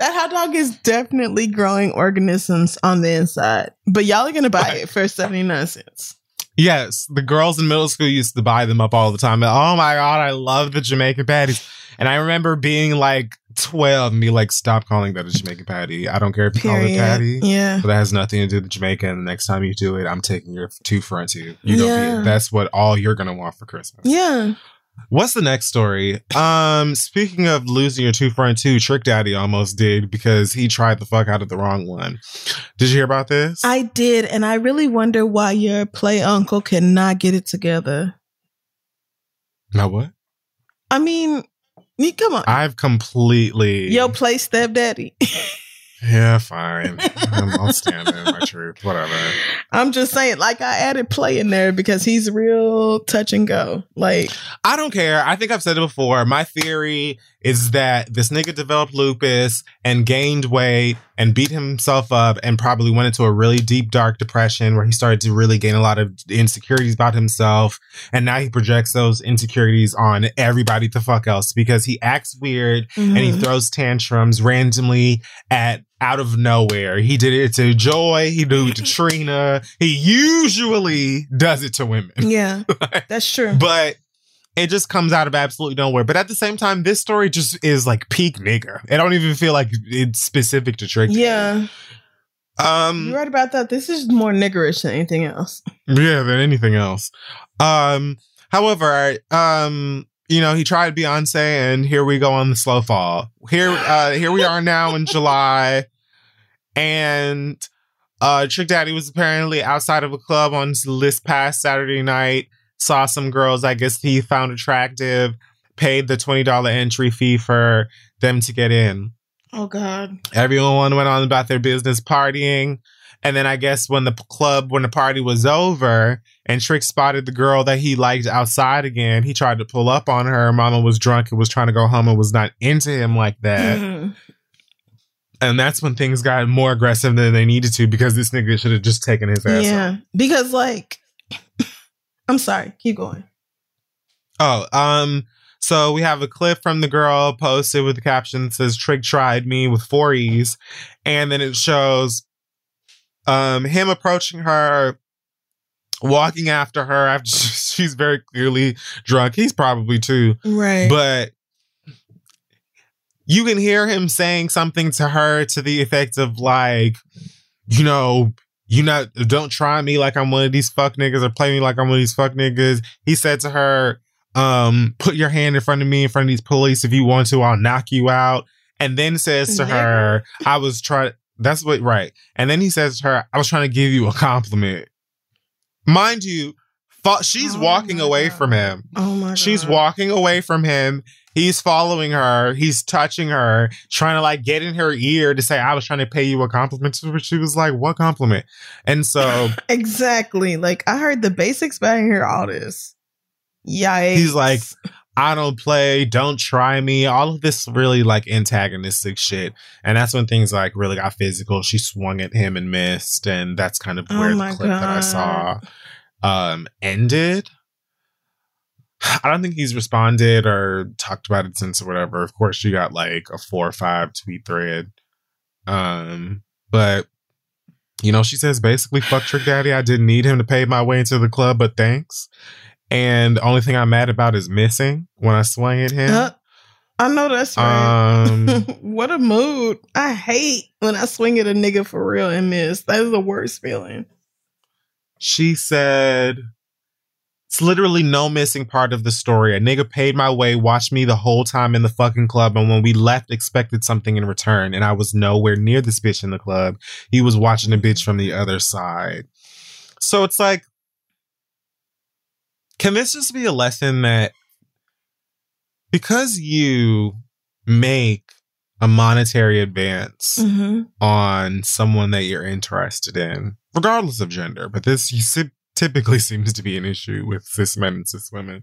that hot dog is definitely growing organisms on the inside. But y'all are going to buy
Right.
it for 79 cents.
Yes, the girls in middle school used to buy them up all the time. Oh my god, I love the Jamaican patties. And I remember being like 12 and be like, stop calling that a Jamaican patty. I don't care if you call it
Period.
patty.
Yeah.
But that has nothing to do with Jamaica. And the next time you do it, I'm taking your two front two. You don't
Yeah.
that's what all you're gonna want for Christmas.
Yeah.
What's the next story? Um, speaking of losing your two front two, Trick Daddy almost did because he tried the fuck out of the wrong one. Did you hear about this?
I did. And I really wonder why your play uncle cannot get it together.
no what?
I mean, come on.
I've completely
Yo, play stepdaddy.
Yeah, fine. I'll stand in my truth. Whatever.
I'm just saying, like I added play in there because he's real touch and go. Like
I don't care. I think I've said it before. My theory is that this nigga developed lupus and gained weight and beat himself up and probably went into a really deep, dark depression where he started to really gain a lot of insecurities about himself. And now he projects those insecurities on everybody the fuck else because he acts weird and he
mhm.
throws tantrums randomly at out of nowhere. He did it to Joy. He did it to Trina. He usually does it to women,
yeah, that's true.
but it just comes out of absolutely nowhere. But at the same time, this story just is like peak nigger. I don't even feel like it's specific to Trick.
yeah,
Um.
you're right about that. This is more niggerish than anything else.
Yeah, than anything else. Um, however, um, you know, he tried Beyonce, and here we go on the slow fall. Here, uh, here we are now in July, and uh, Trick Daddy was apparently outside of a club on this past Saturday night. Saw some girls, I guess he found attractive, paid the twenty dollar entry fee for them to get in.
Oh God.
Everyone went on about their business partying. And then I guess when the club, when the party was over and Trick spotted the girl that he liked outside again, he tried to pull up on her. Mama was drunk and was trying to go home and was not into him like that. And that's when things got more aggressive than they needed to because this nigga should have just taken his ass
Yeah,
home.
because like, I'm sorry. Keep going.
Oh, um, so we have a clip from the girl posted with the caption that says Trick tried me with four E's. And then it shows um him approaching her, walking after her after she's very clearly drunk. He's probably too.
Right.
But you can hear him saying something to her to the effect of like, you know, you not don't try me like I'm one of these fuck niggas or play me like I'm one of these fuck niggas. He said to her, um, put your hand in front of me in front of these police if you want to, I'll knock you out. And then says to her, I was trying that's what right. And then he says to her, I was trying to give you a compliment. Mind you, fa- she's
Oh
walking away
God.
from him.
oh my God.
She's walking away from him. He's following her. He's touching her, trying to like get in her ear to say, I was trying to pay you a compliment. Her. She was like, What compliment? And so
Exactly. Like I heard the basics, but I didn't hear all this. Yikes.
He's like, I don't play, don't try me. All of this really like antagonistic shit. And that's when things like really got physical. She swung at him and missed. And that's kind of
Oh
where
my
the clip that I saw
God.
Um ended. I don't think he's responded or talked about it since or whatever. Of course, you got like a four or five tweet thread. Um, but you know, she says basically, fuck Trick Daddy. I didn't need him to pay my way into the club, but thanks. And the only thing I'm mad about is missing when I swung at him.
Uh, I know that's right.
Um,
what a mood. I hate when I swing at a nigga for real and miss. That is the worst feeling.
She said, it's literally no missing part of the story. A nigga paid my way, watched me the whole time in the fucking club, and when we left, expected something in return. And I was nowhere near this bitch in the club. He was watching the bitch from the other side. So it's like, can this just be a lesson that because you make a monetary advance
Mm-hmm.
on someone that you're interested in, regardless of gender. But this you si- typically seems to be an issue with cis men and cis women.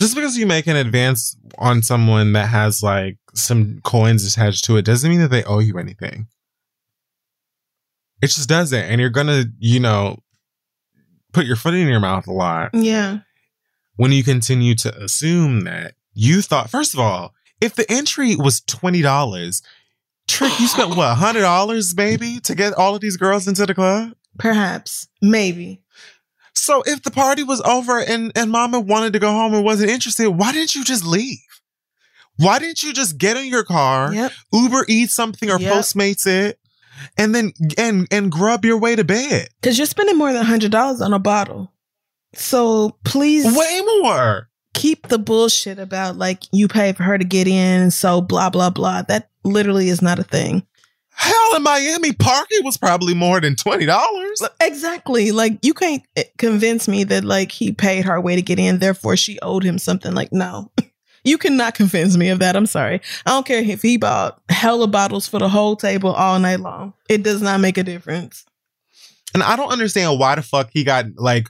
Just because you make an advance on someone that has like some coins attached to it doesn't mean that they owe you anything. It just doesn't. And you're gonna, you know, put your foot in your mouth a lot
Yeah.
when you continue to assume that you thought, first of all, if the entry was $20, Trick, you spent what, $100 maybe to get all of these girls into the club?
Perhaps. Maybe.
So if the party was over and, and mama wanted to go home and wasn't interested, why didn't you just leave? Why didn't you just get in your car,
Yep.
Uber eat something or
Yep.
Postmates it, and then and and grub your way to bed?
Because you're spending more than $100 on a bottle. So please
Way more.
Keep the bullshit about like you pay for her to get in. So blah, blah, blah. That literally is not a thing.
Hell, in Miami, parking was probably more than twenty dollars.
Exactly. Like you can't eh, convince me that like he paid her way to get in, therefore she owed him something. Like no, You cannot convince me of that. I'm sorry. I don't care if he bought hella bottles for the whole table all night long. It does not make a difference.
And I don't understand why the fuck he got like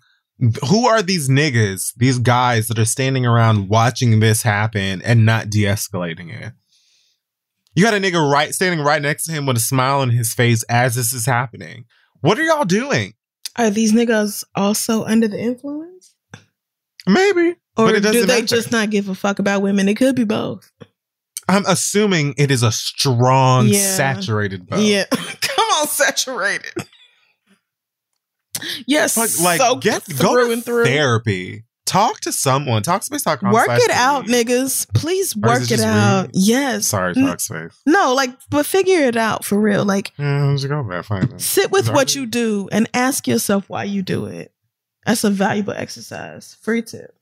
who are these niggas, these guys that are standing around watching this happen and not de-escalating it? You got a nigga right standing right next to him with a smile on his face as this is happening. What are y'all doing?
Are these niggas also under the influence?
Maybe.
Or do they
matter.
just not give a fuck about women? It could be both.
I'm assuming it is a strong,
Yeah.
saturated vote.
Yeah. Come on, saturated. Yes.
Like, like
so
get
through
go to
and through.
therapy. Talk to someone. Talk space. Talk
Work it out, niggas. Please work
it
it, out.
rude?
Yes.
Sorry,
N-
talk space.
No, like, but figure it out for real. Like,
Yeah, go back. Fine.
sit with
Sorry.
what you do and ask yourself why you do it. That's a valuable exercise. Free tip.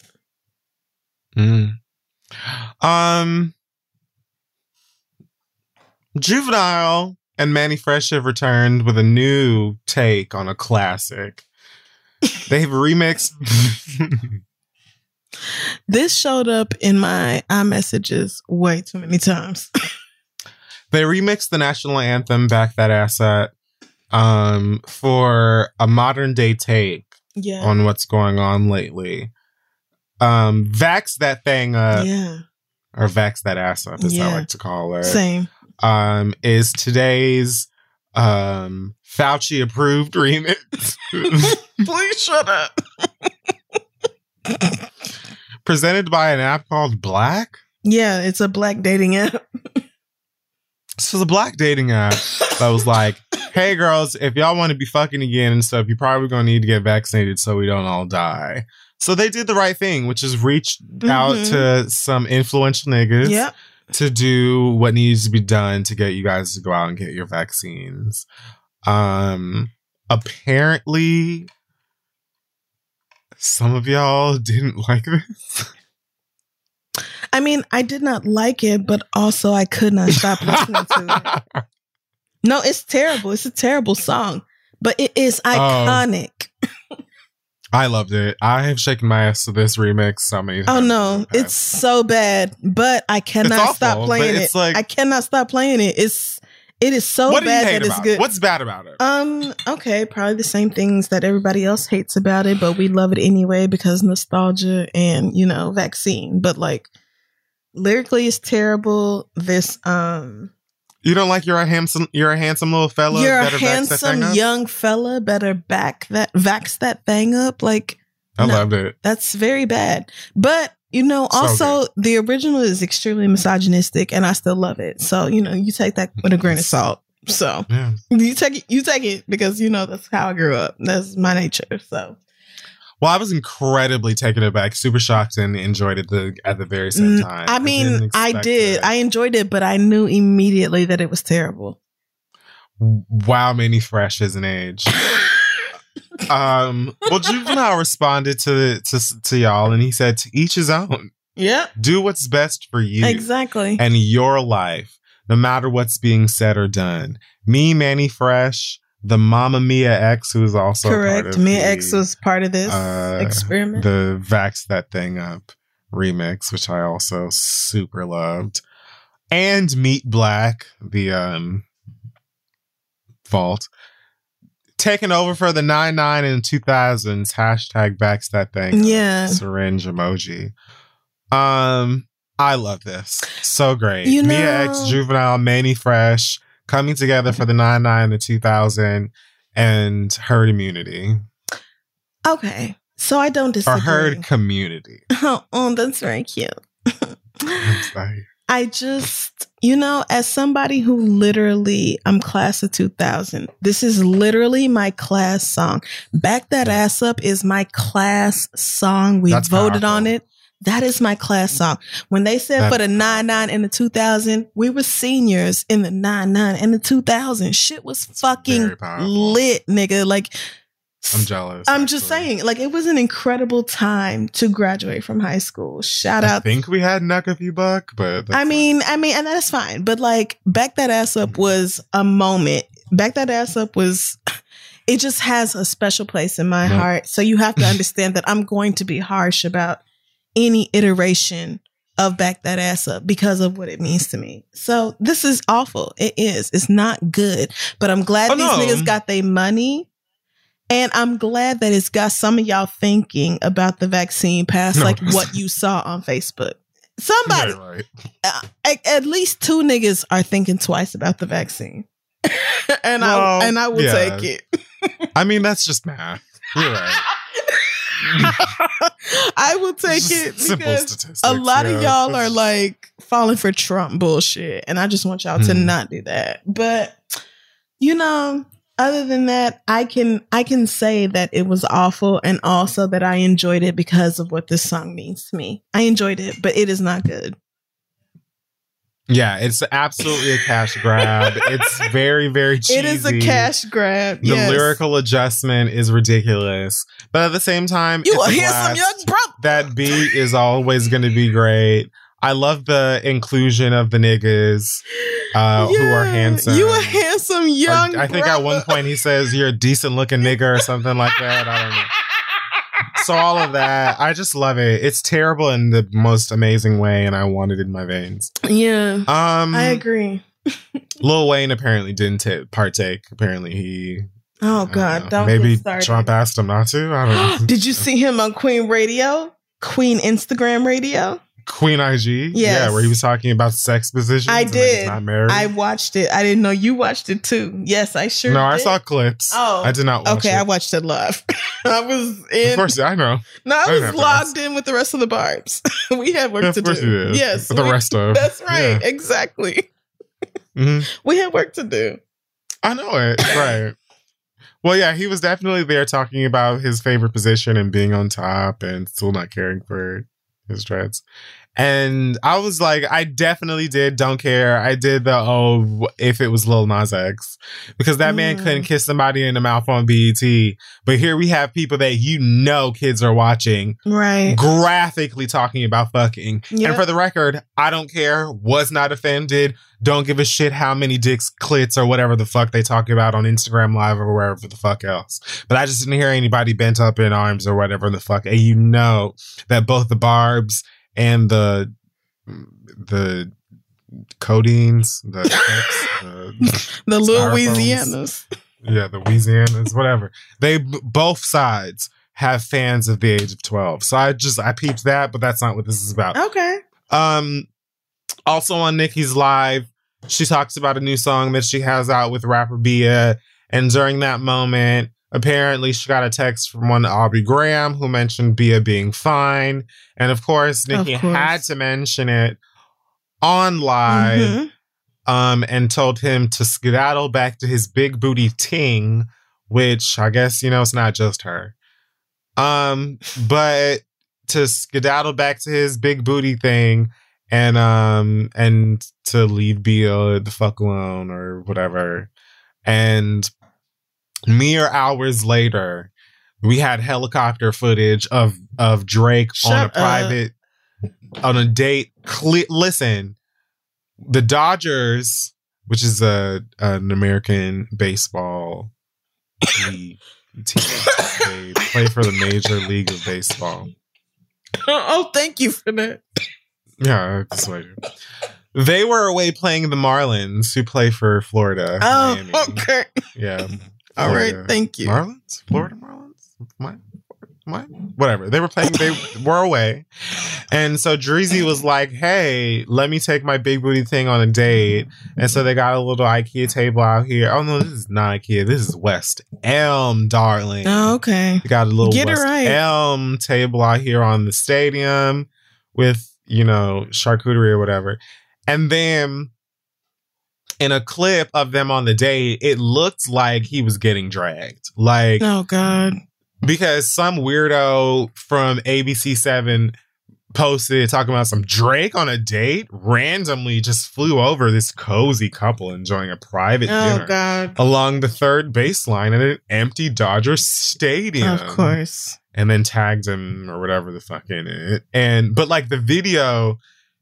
Mm. Um, Juvenile and Mannie Fresh have returned with a new take on a classic. They've remixed.
This showed up in my iMessages way too many times.
they remixed the national anthem "Back That Ass Up" um, for a modern day take
Yeah.
on what's going on lately. Um, vax that thing up,
yeah.
or vax that ass up, as I like to call her.
Same.
Um, is today's um, Fauci approved remix
Please shut up.
presented by an app called Black.
Yeah, it's a black dating app.
so the black dating app that was like, hey girls, if y'all want to be fucking again and stuff, you're probably gonna need to get vaccinated so we don't all die. So they did the right thing, which is reach out
Mhm.
to some influential niggas
Yep.
To do what needs to be done to get you guys to go out and get your vaccines. Um apparently some of y'all didn't like this.
I mean, I did not like it, but also I could not stop listening to it. No, it's terrible. It's a terrible song, but it is
Oh. I loved it. I have shaken my ass to this remix so many times.
Oh no, it's so bad, but I cannot
awful,
stop playing
it's
it.
like-
I cannot stop playing it. It's it is so
what
bad that it's good.
it? What's bad about it?
Um, okay, probably the same things that everybody else hates about it, but we love it anyway because nostalgia and, you know, vaccine. But like lyrically it's terrible. This um
you don't like you're a handsome you're a handsome little fella.
you're a handsome young fella, better back that vax that thing up. Like
I
no.
loved it.
that's very bad. But you know,
So
also the original is extremely misogynistic and I still love it. So, you know, you take that with a grain of salt. So
Yeah.
you take it you take it because you know that's how I grew up. That's my nature. So
Well, I was incredibly taken aback, super shocked, and enjoyed it the, at the very same
Mm,
time.
I mean,
didn't
I did.
it.
I enjoyed it, but I knew immediately that it was terrible.
wow, Mannie Fresh as an age. um, well, Juvenile responded to, to to y'all, and he said, "To each his own.
Yeah,
Do what's best for you
exactly.
and your life, no matter what's being said or done." Me, Mannie Fresh, the Mama Mia X, who is also part
Correct. Mia
the-
X was part of this
uh,
experiment.
the Vax That Thing Up remix, which I also super loved. And Meat Black, the um vault. Taking over for the 99 and 2000s, hashtag Vax That Thing. Up,
Yeah.
Syringe emoji. Um, I love this. So great.
You
Mia X, Juvenile, Mannie Fresh coming together for the 99 and the 2000 and herd immunity
okay, so I don't
or
disagree.
herd community.
Oh, oh, that's very cute.
I'm sorry.
I just, you know, as somebody who literally, I'm class of 2000. This is literally my class song. Back That Ass Up is my class song. We
That's
voted on it. That is my class song. When they said
That
for the
is
99 and the 2000, we were seniors in the 99 and the 2000. Shit was fucking lit, nigga. Like,
I'm jealous.
I'm just saying, like, it was an incredible time to graduate from high school. Shout
I
out I
think we had Knuck If You Buck, but
I mean, I mean, and that's fine. But like, back that ass up mm-hmm. was a moment. Back that ass up was. It just has a special place in my heart. So you have to understand that I'm going to be harsh about any iteration of back that ass up because of what it means to me. So this is awful. It is. It's not good. But I'm glad
Oh,
these
no.
niggas got their money. And I'm glad that it's got some of y'all thinking about the vaccine past
No.
like what you saw on Facebook. Somebody,
Yeah, right.
uh, at, at least two niggas are thinking twice about the vaccine. and
Well,
I and I will
yeah.
take it.
I mean, that's just math. You're right.
I will take it because a lot of y'all are like falling for Trump bullshit, and I just want y'all to
Hmm.
not do that. But you know, other than that, I can I can say that it was awful, and also that I enjoyed it because of what this song means to me. I enjoyed it, but it is not good.
Yeah, it's absolutely a cash grab. it's very, very cheesy.
It is a cash grab.
The
yes.
lyrical adjustment is ridiculous, but at the same time,
You a handsome young brother.
That beat is always going to be great. I love the inclusion of the niggas uh, who are handsome.
You a handsome
Or
young.
I think at one point he says you're a decent looking nigga or something like that. I don't know. So all of that, I just love it. It's terrible in the most amazing way, and I want it in my veins.
Yeah,
Um,
I agree.
Lil Wayne apparently didn't ta partake. Apparently he.
Oh God, don't
maybe. Trump asked him not to. I don't know.
Did you see him on Queen Radio? Queen Instagram Radio?
Queen IG?
Yes.
Yeah, where he was talking about sex positions.
I
and that he's
did.
Not married.
I watched it. I didn't know you watched it too. Yes, I sure
no, I saw clips.
Oh,
I did not watch
Okay,
it.
I watched it live. I was in.
of course, I know.
no,
I
I was logged in with the rest of the barbs. we had work
of
to do.
did.
Yes,
With the rest of.
That's right.
Yeah.
Exactly.
Mhm.
We had work to do.
I know it. Right. Well, yeah, he was definitely there talking about his favorite position and being on top and still not caring for his dreads. And I was like, I definitely did. Don't care. I did the oh, if it was Lil Nas X, because that man
Mm.
couldn't kiss somebody in the mouth on BET. But here we have people that you know kids are watching
Right.
graphically talking about fucking.
Yep.
And for the record, I don't care. Was not offended. Don't give a shit how many dicks, clits, or whatever the fuck they talk about on Instagram Live or wherever the fuck else. But I just didn't hear anybody bent up in arms or whatever the fuck. And you know that both the barbs and the the codeines, the, the
The. Louisianas.
yeah, the Louisianas, whatever. They both sides have fans of the age of 12. So I just I peeped that, but that's not what this is about.
Okay.
Um also on Nikki's live, she talks about a new song that she has out with rapper Bia and during that moment, apparently she got a text from one Aubrey Graham who mentioned Bia being fine, and of course
Of
Nikki
course.
had to mention it on live
Mhm.
um, and told him to skedaddle back to his big booty ting, which I guess you know it's not just her. Um, but to skedaddle back to his big booty thing and um and to leave Bia the fuck alone or whatever. And mere hours later, we had helicopter footage of of Drake on a
Shut up.
private on a date. Cle- listen, the Dodgers, which is a an American baseball league team, they play for the Major League of Baseball.
oh, thank you for that.
Yeah, that's what I do. They were away playing the Marlins, who play for Florida.
Oh,
Miami.
okay.
Yeah.
All right. Thank you.
Marlins? Florida Marlins? My, my, whatever. They were playing, they were away. And so Drizzy was like, hey, let me take my big booty thing on a date. And so they got a little IKEA table out here. Oh, no, this is not IKEA. This is West Elm, darling.
Oh, okay.
We got a little
Get
West
right.
Elm table out here on the stadium with, you know, charcuterie or whatever. And then in a clip of them on the date, it looked like he was getting dragged. Like,
Oh God.
because some weirdo from ABC7 posted talking about some Drake on a date, randomly just flew over this cozy couple enjoying a private
Oh
dinner
God.
along the third baseline at an empty Dodger stadium
Of course.
and then tagged him or whatever the fuck in it. And but like the video,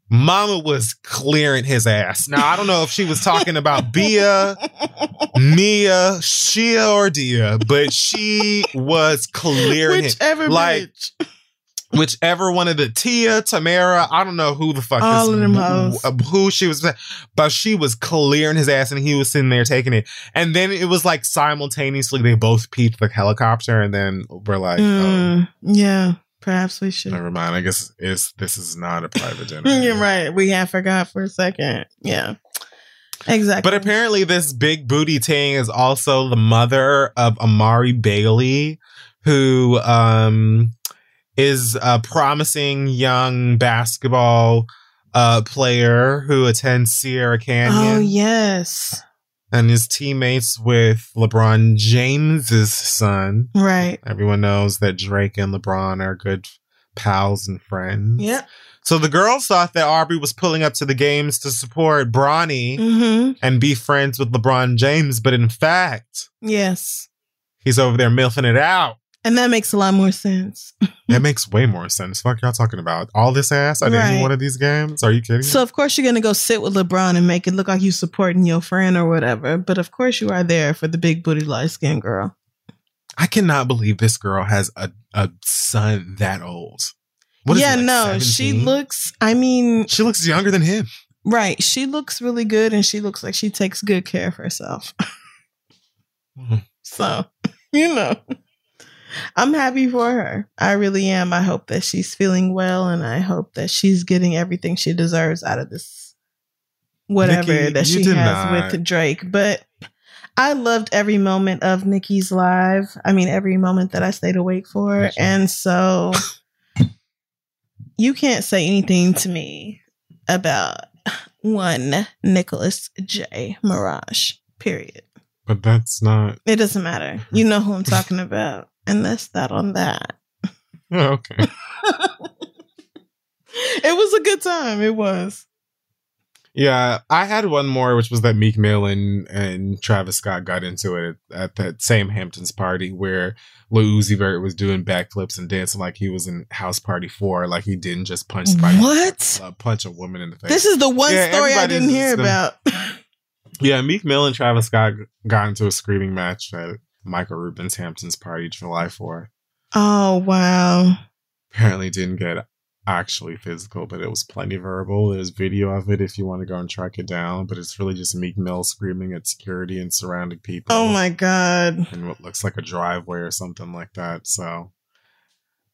Mama was clearing his ass. Now I don't know if she was talking about Bia, Mia, Shia, or Dia, but she was clearing it.
Whichever
Like-
bitch.
whichever one of the Tia, Tamara, I don't know who the fuck
All
this-
of them
wh-
hoes.
who she was, but she was clearing his ass and he was sitting there taking it. And then it was like simultaneously they both peeped the helicopter and then we're like, oh,
Mm, yeah, perhaps we should.
never mind. I guess it's this is not a private dinner.
You're right. We had forgot for a second. Yeah, exactly.
But apparently, this big booty ting is also the mother of Amari Bailey, who um, is a promising young basketball uh, player who attends Sierra Canyon
oh yes,
and his teammates with LeBron James's son.
right.
Everyone knows that Drake and LeBron are good pals and friends.
Yep.
So the girls thought that Aubrey was pulling up to the games to support Bronny
Mm-hmm.
and be friends with LeBron James, but in fact,
Yes,
he's over there milfing it out.
And that makes a lot more sense.
That makes way more sense. Fuck y'all talking about all this ass at any
Right.
one of these games? Are you kidding?
So of course you're gonna go sit with LeBron and make it look like you supporting your friend or whatever. But of course you are there for the big booty light skinned girl.
I cannot believe this girl has a, a son that old. What is
yeah,
he, like,
no, she looks. I mean,
She looks younger than him.
right? She looks really good, and she looks like she takes good care of herself.
Mhm.
so, you know, I'm happy for her. I really am. I hope that she's feeling well, and I hope that she's getting everything she deserves out of this whatever
Nikki,
that she has
not.
with Drake. But I loved every moment of Nikki's live. I mean, every moment that I stayed awake for,
Gotcha.
and so you can't say anything to me about one Nicholas J. Mirage. Period.
But that's not.
It doesn't matter. You know who I'm talking about, and that's that on that.
Oh, okay.
It was a good time. It was.
Yeah, I had one more, which was that Meek Mill and, and Travis Scott got into it at, at that same Hamptons party where Lil Uzi Vert was doing backflips and dancing like he was in House Party 4, like he didn't just punch somebody,
What?
uh, punch a woman in the face.
This is the one
Yeah,
story I didn't hear about.
yeah, Meek Mill and Travis Scott got into a screaming match at Michael Rubin's Hamptons party July 4.
oh wow.
Apparently didn't get actually physical, but it was plenty verbal. There's video of it if you want to go and track it down, but it's really just Meek Mill screaming at security and surrounding people.
Oh my god.
in what looks like a driveway or something like that. So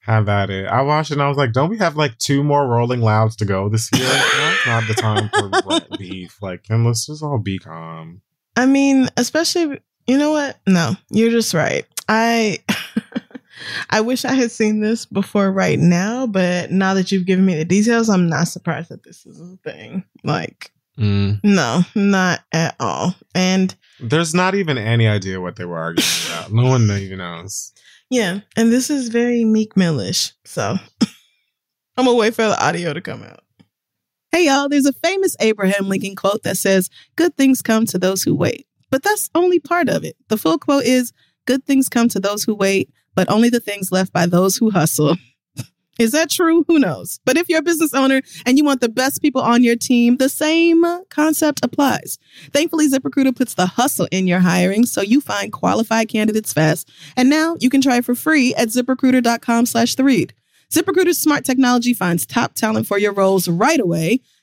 have at it. I watched it and I was like, don't we have like two more Rolling Louds to go this year? Now's not the time for beef. Like, and let's just all be calm.
I mean, especially you know what? No, you're just right. I I wish I had seen this before right now, but now that you've given me the details, I'm not surprised that this is a thing. Like, mm. no, not at all. And
There's not even any idea what they were arguing about. No one even knows.
yeah, and this is very Meek Millish. So I'm gonna wait for the audio to come out.
Hey, y'all, there's a famous Abraham Lincoln quote that says, Good things come to those who wait. But that's only part of it. The full quote is, Good things come to those who wait, but only the things left by those who hustle. Is that true? Who knows? But if you're a business owner and you want the best people on your team, the same concept applies. Thankfully, ZipRecruiter puts the hustle in your hiring so you find qualified candidates fast. And now you can try it for free at ziprecruiter.com slash the read. ZipRecruiter's smart technology finds top talent for your roles right away.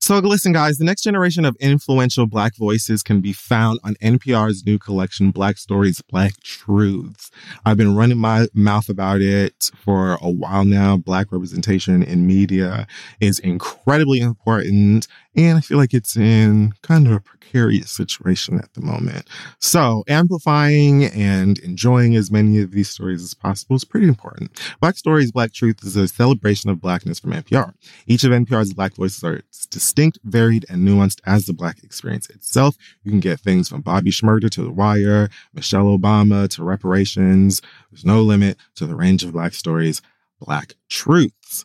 So, listen, guys, the next generation of influential Black voices can be found on NPR's new collection, Black Stories, Black Truths. I've been running my mouth about it for a while now. Black representation in media is incredibly important, and I feel like it's in kind of a precarious situation at the moment. So, amplifying and enjoying as many of these stories as possible is pretty important. Black Stories, Black Truth is a celebration of Blackness from NPR. Each of NPR's Black voices are distinct, varied, and nuanced as the Black experience itself. You can get things from Bobby Shmurda to The Wire, Michelle Obama to reparations. There's no limit to the range of Black stories, Black truths.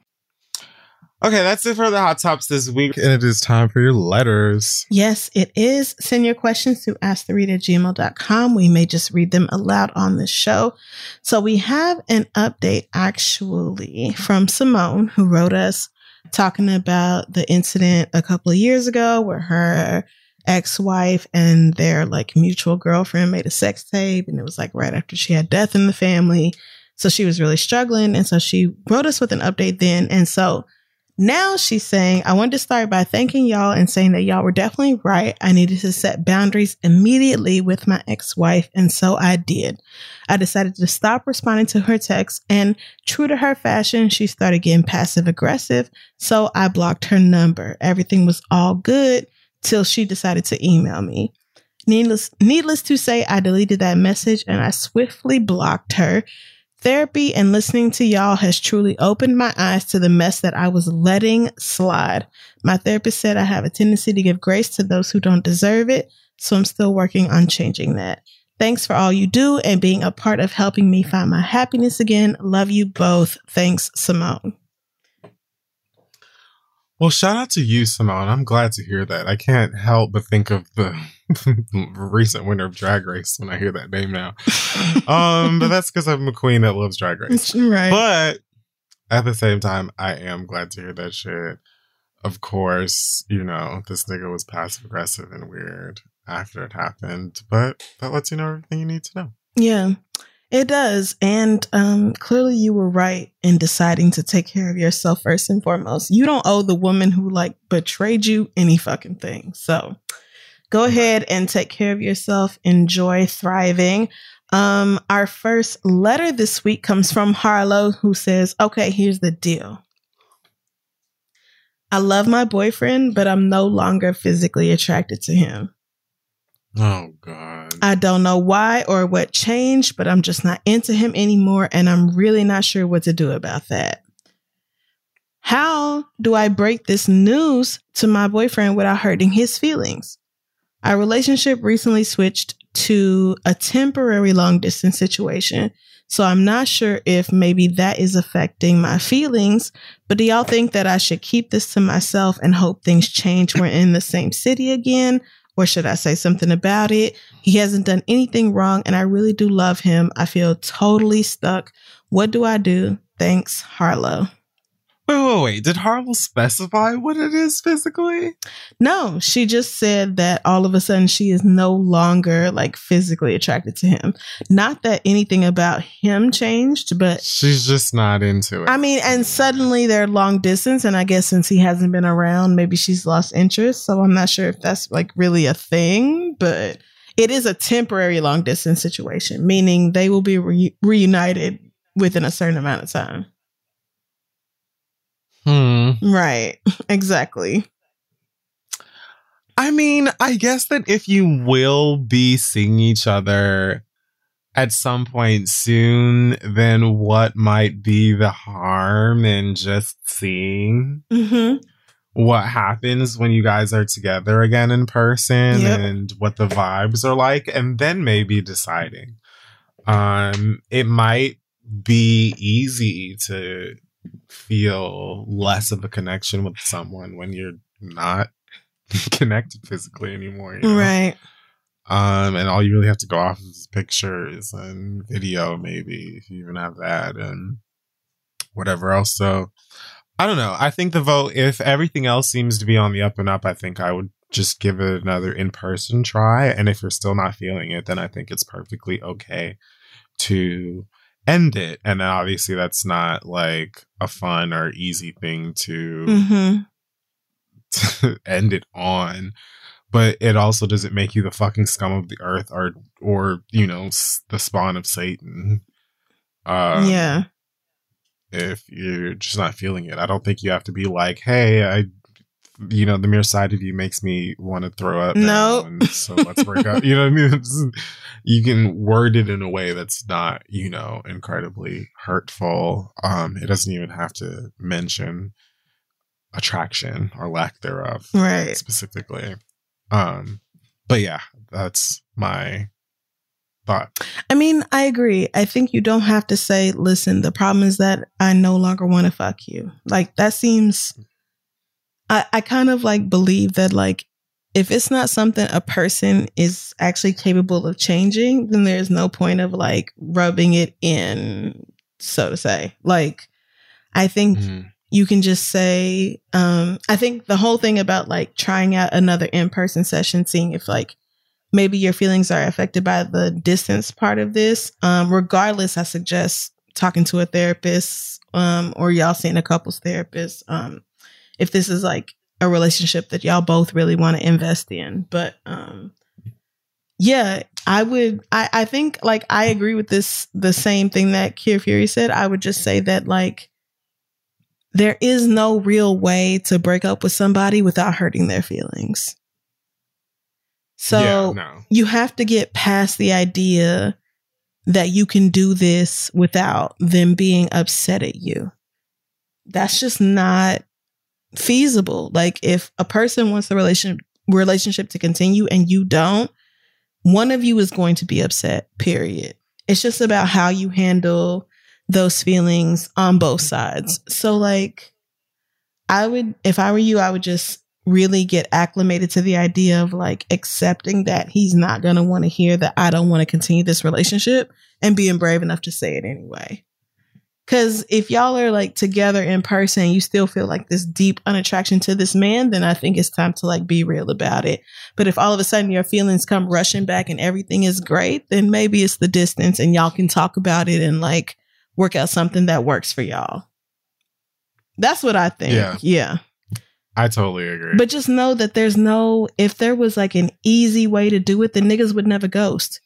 Okay, that's it for the hot tops this week. And it is time for your letters.
Yes, it is. Send your questions to asktheread at gmail.com. We may just read them aloud on the show. So we have an update actually from Simone, who wrote us talking about the incident a couple of years ago where her ex-wife and their like mutual girlfriend made a sex tape and it was like right after she had death in the family. So she was really struggling. And so she wrote us with an update then. And so now she's saying, I wanted to start by thanking y'all and saying that y'all were definitely right. I needed to set boundaries immediately with my ex wife, and so I did. I decided to stop responding to her texts, and true to her fashion, she started getting passive aggressive, so I blocked her number. Everything was all good till she decided to email me. Needless, needless to say, I deleted that message and I swiftly blocked her. Therapy and listening to y'all has truly opened my eyes to the mess that I was letting slide. My therapist said I have a tendency to give grace to those who don't deserve it, so I'm still working on changing that. Thanks for all you do and being a part of helping me find my happiness again. Love you both. Thanks, Simone.
Well, shout out to you, Simone. I'm glad to hear that. I can't help but think of the recent winner of Drag Race when I hear that name now. um, but that's because I'm a queen that loves Drag Race.
Right.
But at the same time, I am glad to hear that shit. Of course, you know, this nigga was passive aggressive and weird after it happened, but that lets you know everything you need to know.
Yeah, it does. And um, clearly, you were right in deciding to take care of yourself first and foremost. You don't owe the woman who like betrayed you any fucking thing. So go ahead and take care of yourself. Enjoy thriving. Um, our first letter this week comes from Harlow, who says, Okay, here's the deal. I love my boyfriend, but I'm no longer physically attracted to him.
Oh, God.
I don't know why or what changed, but I'm just not into him anymore, and I'm really not sure what to do about that. How do I break this news to my boyfriend without hurting his feelings? Our relationship recently switched to a temporary long distance situation. So I'm not sure if maybe that is affecting my feelings, but do y'all think that I should keep this to myself and hope things change? We're in the same city again, or should I say something about it? He hasn't done anything wrong and I really do love him. I feel totally stuck. What do I do? Thanks, Harlow.
Wait, wait, wait. Did Harlow specify what it is physically?
No, she just said that all of a sudden she is no longer like physically attracted to him. Not that anything about him changed, but
She's just not into it.
I mean, and suddenly they're long distance, and I guess since he hasn't been around, maybe she's lost interest. So I'm not sure if that's like really a thing, but it is a temporary long distance situation, meaning they will be re- reunited within a certain amount of time.
Hmm.
Right. Exactly.
I mean, I guess that if you will be seeing each other at some point soon, then what might be the harm in just seeing
hmm
what happens when you guys are together again in person
Yep.
and what the vibes are like and then maybe deciding um it might be easy to feel less of a connection with someone when you're not connected physically anymore you know?
Right.
um and all you really have to go off of is pictures and video maybe if you even have that and whatever else so i don't know i think the vote if everything else seems to be on the up and up i think i would just give it another in-person try and if you're still not feeling it then i think it's perfectly okay to end it. And obviously that's not like a fun or easy thing to
hmm
to end it on. But it also doesn't make you the fucking scum of the earth or or you know s- the spawn of satan. Uh
yeah.
if you're just not feeling it. I don't think you have to be like hey i you know, the mere sight of you makes me want to throw up.
No.
and so let's break up. You know what I mean? It's- you can word it in a way that's not, you know, incredibly hurtful. Um, it doesn't even have to mention attraction or lack thereof
Right.
specifically. Um, but yeah, that's my thought.
I mean, I agree. I think you don't have to say, listen, the problem is that I no longer want to fuck you. Like, that seems. I, I kind of like believe that, like, if it's not something a person is actually capable of changing, then there's no point of like rubbing it in, so to say. Like, I think you can just say um i think the whole thing about like trying out another in-person session seeing if like maybe your feelings are affected by the distance part of this um regardless i suggest talking to a therapist um or y'all seeing a couples therapist um if this is like a relationship that y'all both really want to invest in but um yeah i would i i think like i agree with this the same thing that Kid Fury said i would just say that like there is no real way to break up with somebody without hurting their feelings. So
yeah, no.
you have to get past the idea that you can do this without them being upset at you. That's just not feasible. Like if a person wants the relation relationship to continue and you don't, one of you is going to be upset, period. It's just about how you handle those feelings on both sides. So like I would if I were you, I would just really get acclimated to the idea of like accepting that he's not going to want to hear that I don't want to continue this relationship and being brave enough to say it anyway. Cuz if y'all are like together in person, you still feel like this deep unattraction to this man, then I think it's time to like be real about it. But if all of a sudden your feelings come rushing back and everything is great, then maybe it's the distance and y'all can talk about it and like work out something that works for y'all. That's what I think.
Yeah.
yeah.
I totally agree.
But just know that there's no, if there was like an easy way to do it, the niggas would never ghost.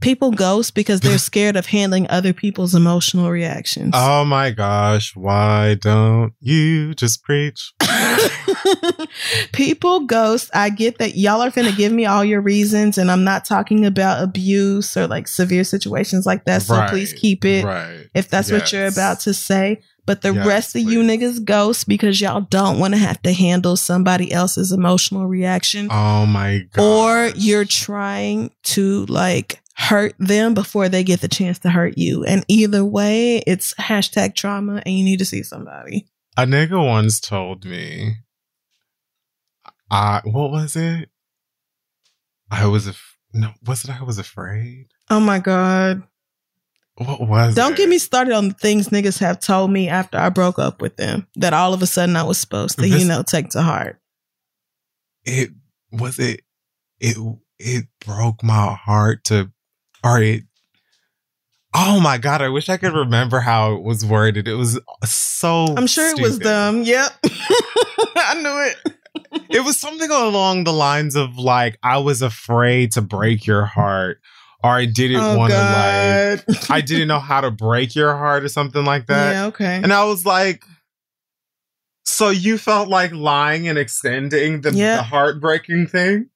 People ghost because they're scared of handling other people's emotional reactions.
oh my gosh, why don't you just preach?
People ghost. I get that y'all are gonna give me all your reasons, and I'm not talking about abuse or like severe situations like that. So
Right,
please keep it
Right.
if that's what you're about to say. But the
Yes,
rest of you niggas ghost because y'all don't want to have to handle somebody else's emotional reaction.
Oh my god.
or you're trying to like hurt them before they get the chance to hurt you. And either way, it's hashtag trauma and you need to see somebody.
A nigga once told me, I what was it? I was af- no, was it? I was afraid.
Oh my God.
What was?
Don't
it?
get me started on the things niggas have told me after I broke up with them that all of a sudden I was supposed to, you know, take to heart.
It was it. It it broke my heart to, or it. Oh my god! I wish I could remember how it was worded. It was so.
I'm sure it was
stupid.
them. Yep. I knew it.
it was something along the lines of like I was afraid to break your heart, or I didn't
oh
want to like I didn't know how to break your heart or something like that.
yeah, okay.
And I was like, so you felt like lying and extending the,
Yeah.
the heartbreaking thing?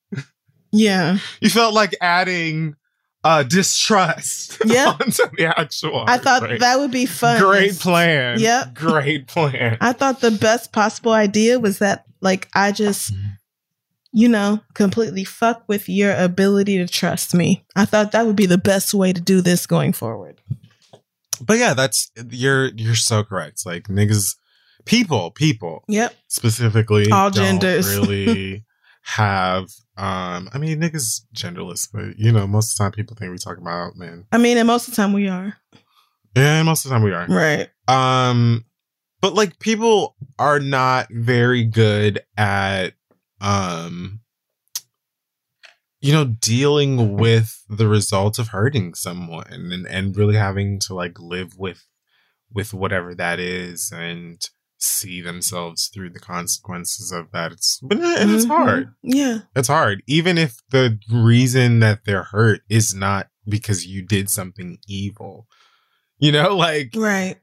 yeah.
You felt like adding uh distrust
Yeah.
onto the actual
I thought that would be fun.
Great plan.
Yep.
Great plan.
I thought the best possible idea was that like I just you know, completely fuck with your ability to trust me. I thought that would be the best way to do this going forward.
but yeah, that's you're you're so correct. Like niggas people, people
Yep.
specifically
All genders.
really have um I mean niggas genderless, but you know, most of the time people think we talk about men.
I mean, and most of the time we are.
Yeah, most of the time we are.
Right.
Um but like people are not very good at um you know dealing with the result of hurting someone and and really having to like live with with whatever that is and see themselves through the consequences of that it's but and it's
Mhm.
hard
Yeah.
it's hard even if the reason that they're hurt is not because you did something evil you know like
Right.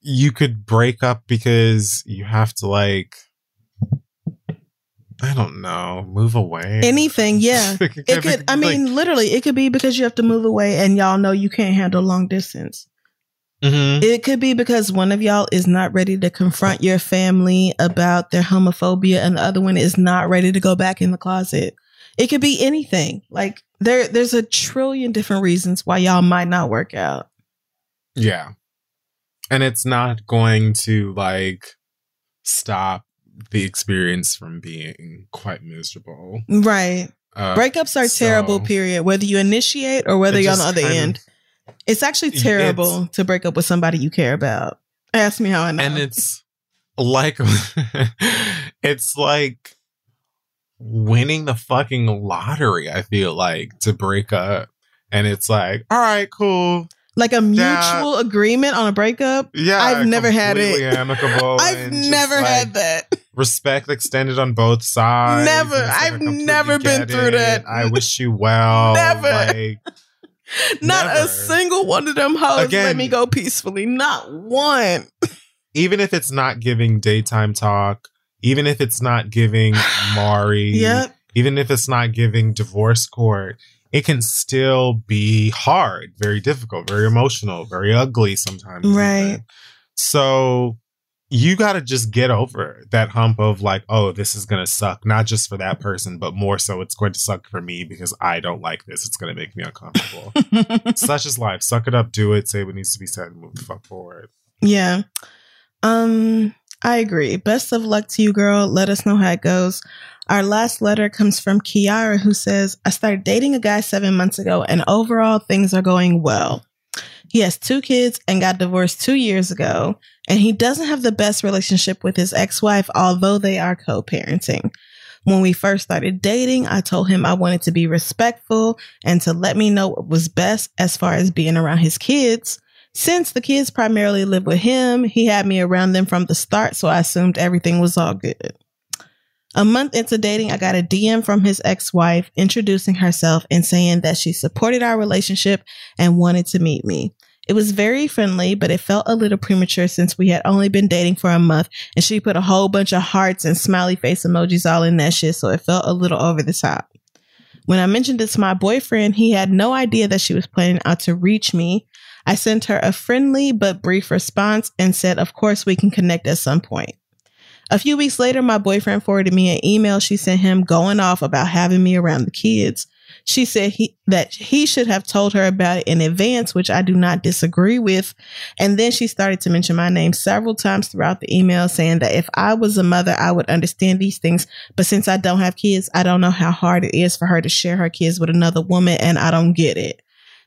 you could break up because you have to like I don't know. Move away.
Anything, yeah. It could, I mean, literally, it could be because you have to move away and y'all know you can't handle long distance.
Mhm.
It could be because one of y'all is not ready to confront your family about their homophobia and the other one is not ready to go back in the closet. It could be anything. Like there there's a trillion different reasons why y'all might not work out.
Yeah. And it's not going to like stop the experience from being quite miserable.
Right.
Uh,
Breakups are
so-
terrible, period. Whether you initiate or whether you're on the other
kind of-
end. It's actually
It's-
terrible to break up with somebody you care about. Ask me how I know.
and it's like it's like winning the fucking lottery i feel like to break up and it's like all right cool
like a mutual agreement on a breakup.
yeah
I've never had it.
amicable
I've never
like,
had that.
respect extended on both sides
Never.
like,
I've never been through
it.
that.
i wish you well
Never.
like
Not a single one of them hoes let me go peacefully. Not one.
even if it's not giving daytime talk even if it's not giving Maury
Yep.
even if it's not giving divorce court, it can still be hard, very difficult, very emotional, very ugly sometimes.
Right.
even. So you got to just get over that hump of like, oh, this is going to suck, not just for that person, but more so it's going to suck for me because I don't like this. It's going to make me uncomfortable. Such is life. Suck it up, do it, say what needs to be said, and move the fuck forward.
yeah. Um, I agree. Best of luck to you, girl. Let us know how it goes. Our last letter comes from Kiara, who says, I started dating a guy seven months ago, and overall things are going well. He has two kids and got divorced two years ago, and he doesn't have the best relationship with his ex wife, although they are co parenting. When we first started dating, I told him I wanted to be respectful and to let me know what was best as far as being around his kids. Since the kids primarily live with him, he had me around them from the start, so I assumed everything was all good. A month into dating, I got a DM from his ex wife introducing herself and saying that she supported our relationship and wanted to meet me. It was very friendly, but it felt a little premature since we had only been dating for a month and she put a whole bunch of hearts and smiley face emojis all in that shit, so it felt a little over the top. When I mentioned it to my boyfriend, he had no idea that she was planning out to reach me. I sent her a friendly but brief response and said, Of course, we can connect at some point. A few weeks later, my boyfriend forwarded me an email she sent him going off about having me around the kids. She said he, that he should have told her about it in advance, which I do not disagree with. And then she started to mention my name several times throughout the email, saying that if I was a mother, I would understand these things. But since I don't have kids, I don't know how hard it is for her to share her kids with another woman, and I don't get it.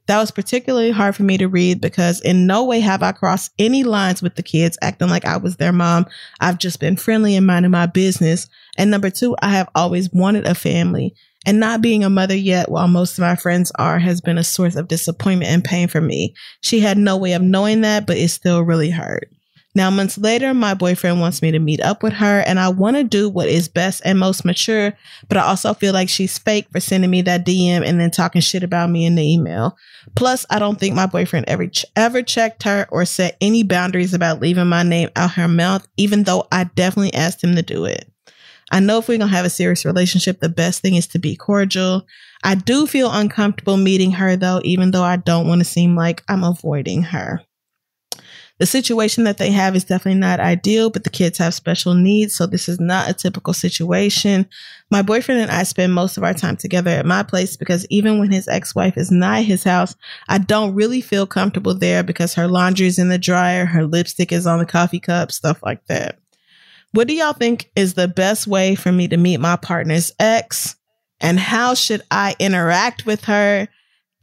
That was particularly hard for me to read because in no way have I crossed any lines with the kids acting like I was their mom. I've just been friendly and minding my business. And number two, I have always wanted a family. And not being a mother yet, while most of my friends are, has been a source of disappointment and pain for me. She had no way of knowing that, but it still really hurt. Now, months later, my boyfriend wants me to meet up with her, and I want to do what is best and most mature, but I also feel like she's fake for sending me that DM and then talking shit about me in the email. Plus, I don't think my boyfriend ever ch- ever checked her or set any boundaries about leaving my name out her mouth, even though I definitely asked him to do it. I know if we're going to have a serious relationship, the best thing is to be cordial. I do feel uncomfortable meeting her though, even though I don't want to seem like I'm avoiding her. The situation that they have is definitely not ideal, but the kids have special needs, so this is not a typical situation. My boyfriend and I spend most of our time together at my place because even when his ex wife is not his house, I don't really feel comfortable there because her laundry is in the dryer, her lipstick is on the coffee cup, stuff like that. What do y'all think is the best way for me to meet my partner's ex? And how should I interact with her?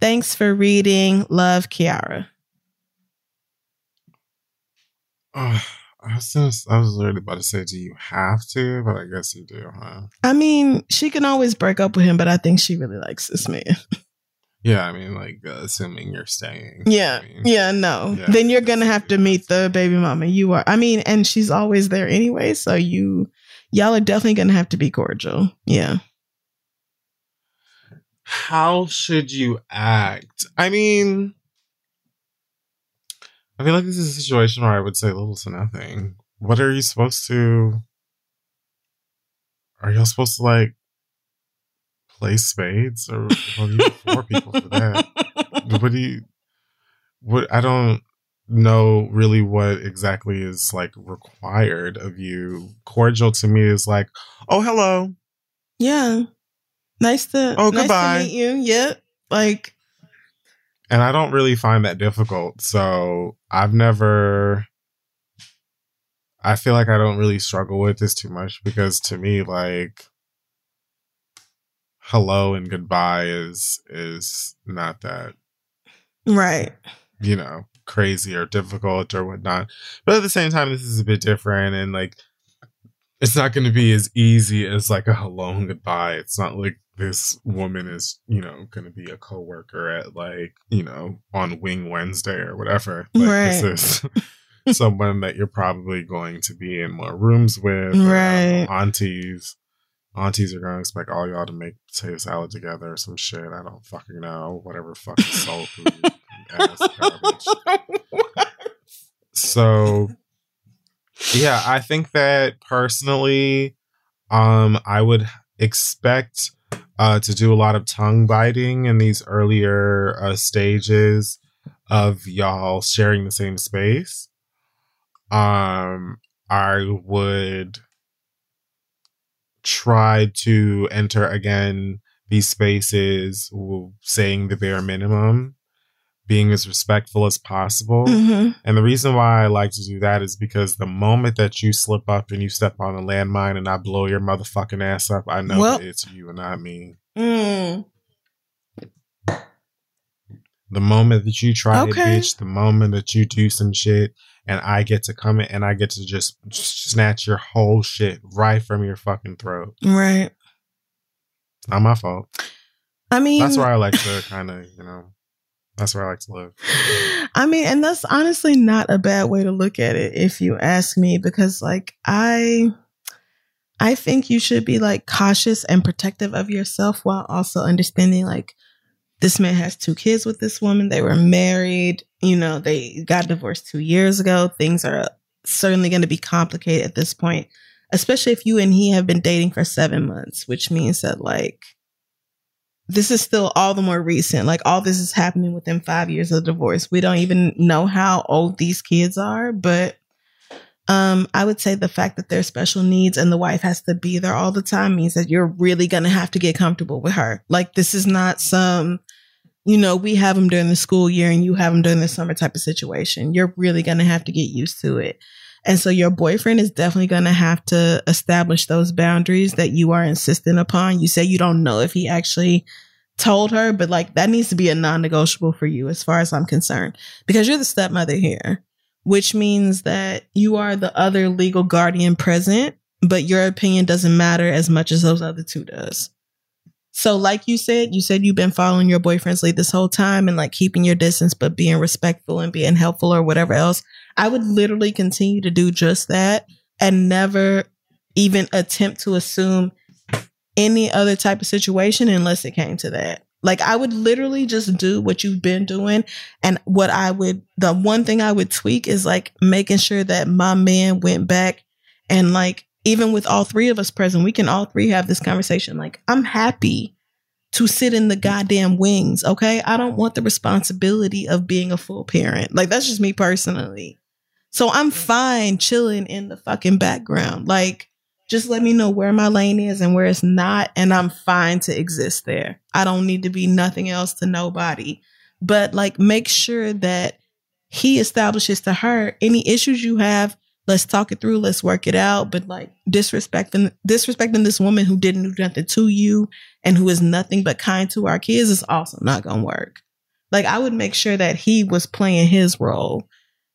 Thanks for reading. Love, Kiara.
Oh, I I was literally about to say, do you have to? But I guess you do, huh?
I mean, she can always break up with him, but I think she really likes this man.
Yeah, I mean, like uh, assuming you're staying.
Yeah.
I mean,
Yeah, no.
Yeah.
Then you're going to have to meet the baby mama. You are. I mean, and she's always there anyway, so you y'all are definitely going to have to be cordial. Yeah.
How should you act? I mean, I feel like this is a situation where I would say little to nothing. What are you supposed to? are y'all supposed to like play spades or well, you need four people for that? What do you? What I don't know really what exactly is like required of you. Cordial to me is like, oh hello,
Yeah. Nice to
Oh,
nice
goodbye.
to meet you. Yep. Like
and I don't really find that difficult. So I've never. I feel like I don't really struggle with this too much because to me, like, hello and goodbye is is not that
right.
you know crazy or difficult or whatnot. But at the same time, this is a bit different and like it's not going to be as easy as like a hello and goodbye. It's not like this woman is you know going to be a coworker at like you know on Wing Wednesday or whatever. Like,
Right.
This is someone that you're probably going to be in more rooms with. or, I
Right.
aunties. Aunties are going to expect all y'all to make potato salad together or some shit. I don't fucking know. Whatever fucking soul food ass garbage. So, yeah, I think that personally, um, I would expect uh, to do a lot of tongue biting in these earlier uh, stages of y'all sharing the same space. Um, I would try to enter again these spaces saying the bare minimum, being as respectful as possible.
hmm
And the reason why I like to do that is because the moment that you slip up and you step on a landmine and I blow your motherfucking ass up, I know
Well-
it's you and not me.
Mm.
The moment that you try
Okay.
it, bitch, the moment that you do some shit and I get to come in and I get to just snatch your whole shit right from your fucking throat.
Right.
Not my fault.
I mean
That's where I like to kind of, you know, that's where I like to live.
I mean, and that's honestly not a bad way to look at it if you ask me because like I I think you should be like cautious and protective of yourself while also understanding like this man has two kids with this woman. They were married, you know, they got divorced 2 years ago. Things are certainly going to be complicated at this point, especially if you and he have been dating for 7 months, which means that like this is still all the more recent. Like all this is happening within five years of divorce. We don't even know how old these kids are, but um, I would say the fact that they're special needs and the wife has to be there all the time means that you're really gonna have to get comfortable with her. Like this is not some, you know, we have them during the school year and you have them during the summer type of situation. You're really gonna have to get used to it. And so your boyfriend is definitely going to have to establish those boundaries that you are insistent upon. You say you don't know if he actually told her, but like that needs to be a non negotiable for you as far as I'm concerned, because you're the stepmother here, which means that you are the other legal guardian present, but your opinion doesn't matter as much as those other two does. So, like you said, you said you've been following your boyfriend's lead this whole time and like keeping your distance, but being respectful and being helpful or whatever else. I would literally continue to do just that and never even attempt to assume any other type of situation unless it came to that. Like I would literally just do what you've been doing. And what I would, the one thing I would tweak is like making sure that my man went back and like, even with all three of us present, we can all three have this conversation. Like, I'm happy to sit in the goddamn wings. Okay. I don't want the responsibility of being a full parent. Like, that's just me personally. So I'm fine chilling in the fucking background. Like, just let me know where my lane is and where it's not, and I'm fine to exist there. I don't need to be nothing else to nobody. But like, make sure that he establishes to her any issues you have. Let's talk it through. Let's work it out. But like disrespecting disrespecting this woman who didn't do nothing to you and who is nothing but kind to our kids is also not gonna work. Like I would make sure that he was playing his role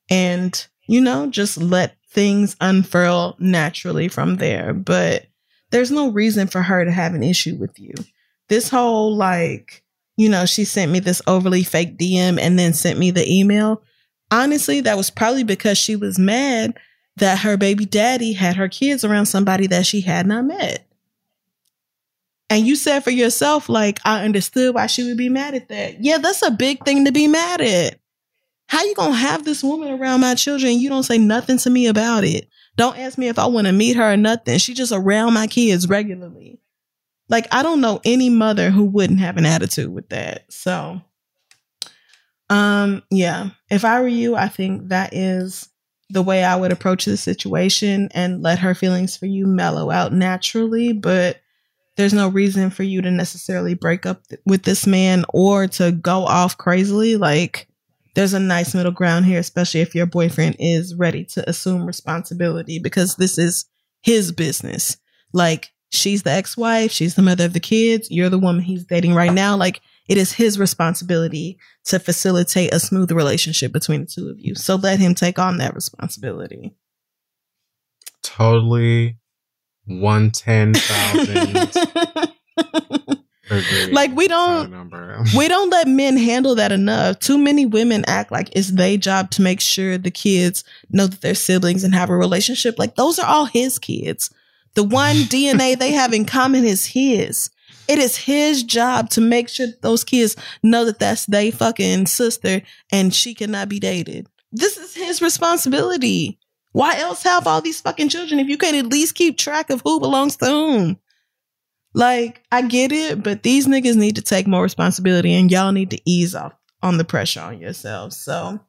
and you know just let things unfurl naturally from there but there's no reason for her to have an issue with you this whole like you know she sent me this overly fake dm and then sent me the email honestly that was probably because she was mad that her baby daddy had her kids around somebody that she had not met and you said for yourself like i understood why she would be mad at that yeah that's a big thing to be mad at how you gonna have this woman around my children you don't say nothing to me about it Don't ask me if I want to meet her or nothing. She just around my kids regularly. Like I don't know any mother who wouldn't have an attitude with that. So um yeah, if I were you, I think that is the way I would approach the situation and let her feelings for you mellow out naturally, but there's no reason for you to necessarily break up th- with this man or to go off crazily like there's a nice middle ground here, especially if your boyfriend is ready to assume responsibility because this is his business. Like, she's the ex wife, she's the mother of the kids, you're the woman he's dating right now. Like, it is his responsibility to facilitate a smooth relationship between the two of you. So let him take on that responsibility.
Totally one ten thousand.
like we don't we don't let men handle that enough. Too many women act like it's their job to make sure the kids know that they're siblings and have a relationship. Like those are all his kids. The one DNA they have in common is his. It is his job to make sure those kids know that that's their fucking sister and she cannot be dated. This is his responsibility. Why else have all these fucking children if you can't at least keep track of who belongs to whom? Like, I get it, but these niggas need to take more responsibility and y'all need to ease off on the pressure on yourselves. So,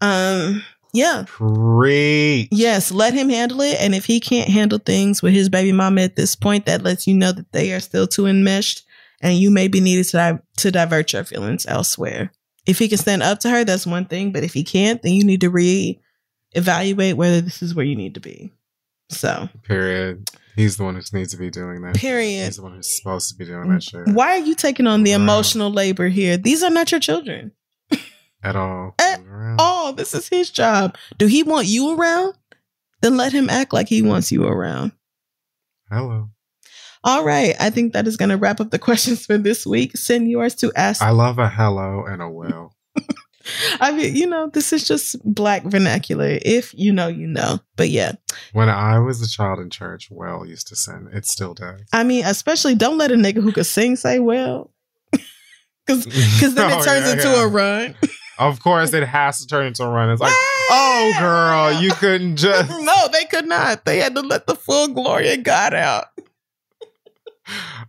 um, yeah.
Preach.
Yes, let him handle it. And if he can't handle things with his baby mama at this point, that lets you know that they are still too enmeshed and you may be needed to, di- to divert your feelings elsewhere. If he can stand up to her, that's one thing. But if he can't, then you need to re evaluate whether this is where you need to be. So,
period. He's the one who needs to be doing that.
Period.
He's the one who's supposed to be doing that shit.
Why are you taking on the emotional labor here? These are not your children.
At all.
At all. This is his job. Do he want you around? Then let him act like he wants you around.
Hello.
All right. I think that is going to wrap up the questions for this week. Send yours to ask.
I love a hello and a well.
I mean, you know, this is just black vernacular. If you know, you know. But yeah.
When I was a child in church, well used to sing. It still does.
I mean, especially don't let a nigga who could sing say well. Cause, cause then oh, it turns yeah, into yeah. a run.
Of course, it has to turn into a run. It's like, oh, girl, you couldn't just.
no, they could not. They had to let the full glory of God out.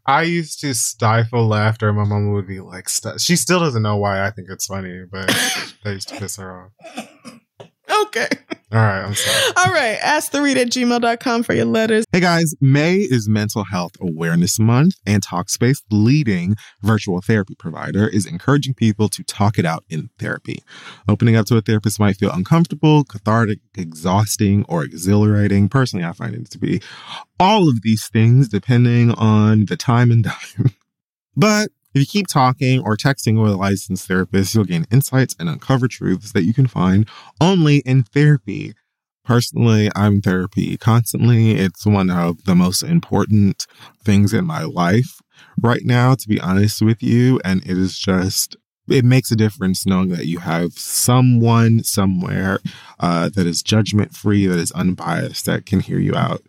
I used to stifle laughter. My mom would be like, st- she still doesn't know why I think it's funny, but that used to piss her off.
Okay.
All right, I'm sorry.
All right, ask the read at gmail.com for your letters.
Hey guys, May is Mental Health Awareness Month, and Talkspace, leading virtual therapy provider, is encouraging people to talk it out in therapy. Opening up to a therapist might feel uncomfortable, cathartic, exhausting, or exhilarating. Personally, I find it to be all of these things depending on the time and time. but if you keep talking or texting with a licensed therapist, you'll gain insights and uncover truths that you can find only in therapy. Personally, I'm therapy constantly. It's one of the most important things in my life right now, to be honest with you. And it is just, it makes a difference knowing that you have someone somewhere uh, that is judgment free, that is unbiased, that can hear you out.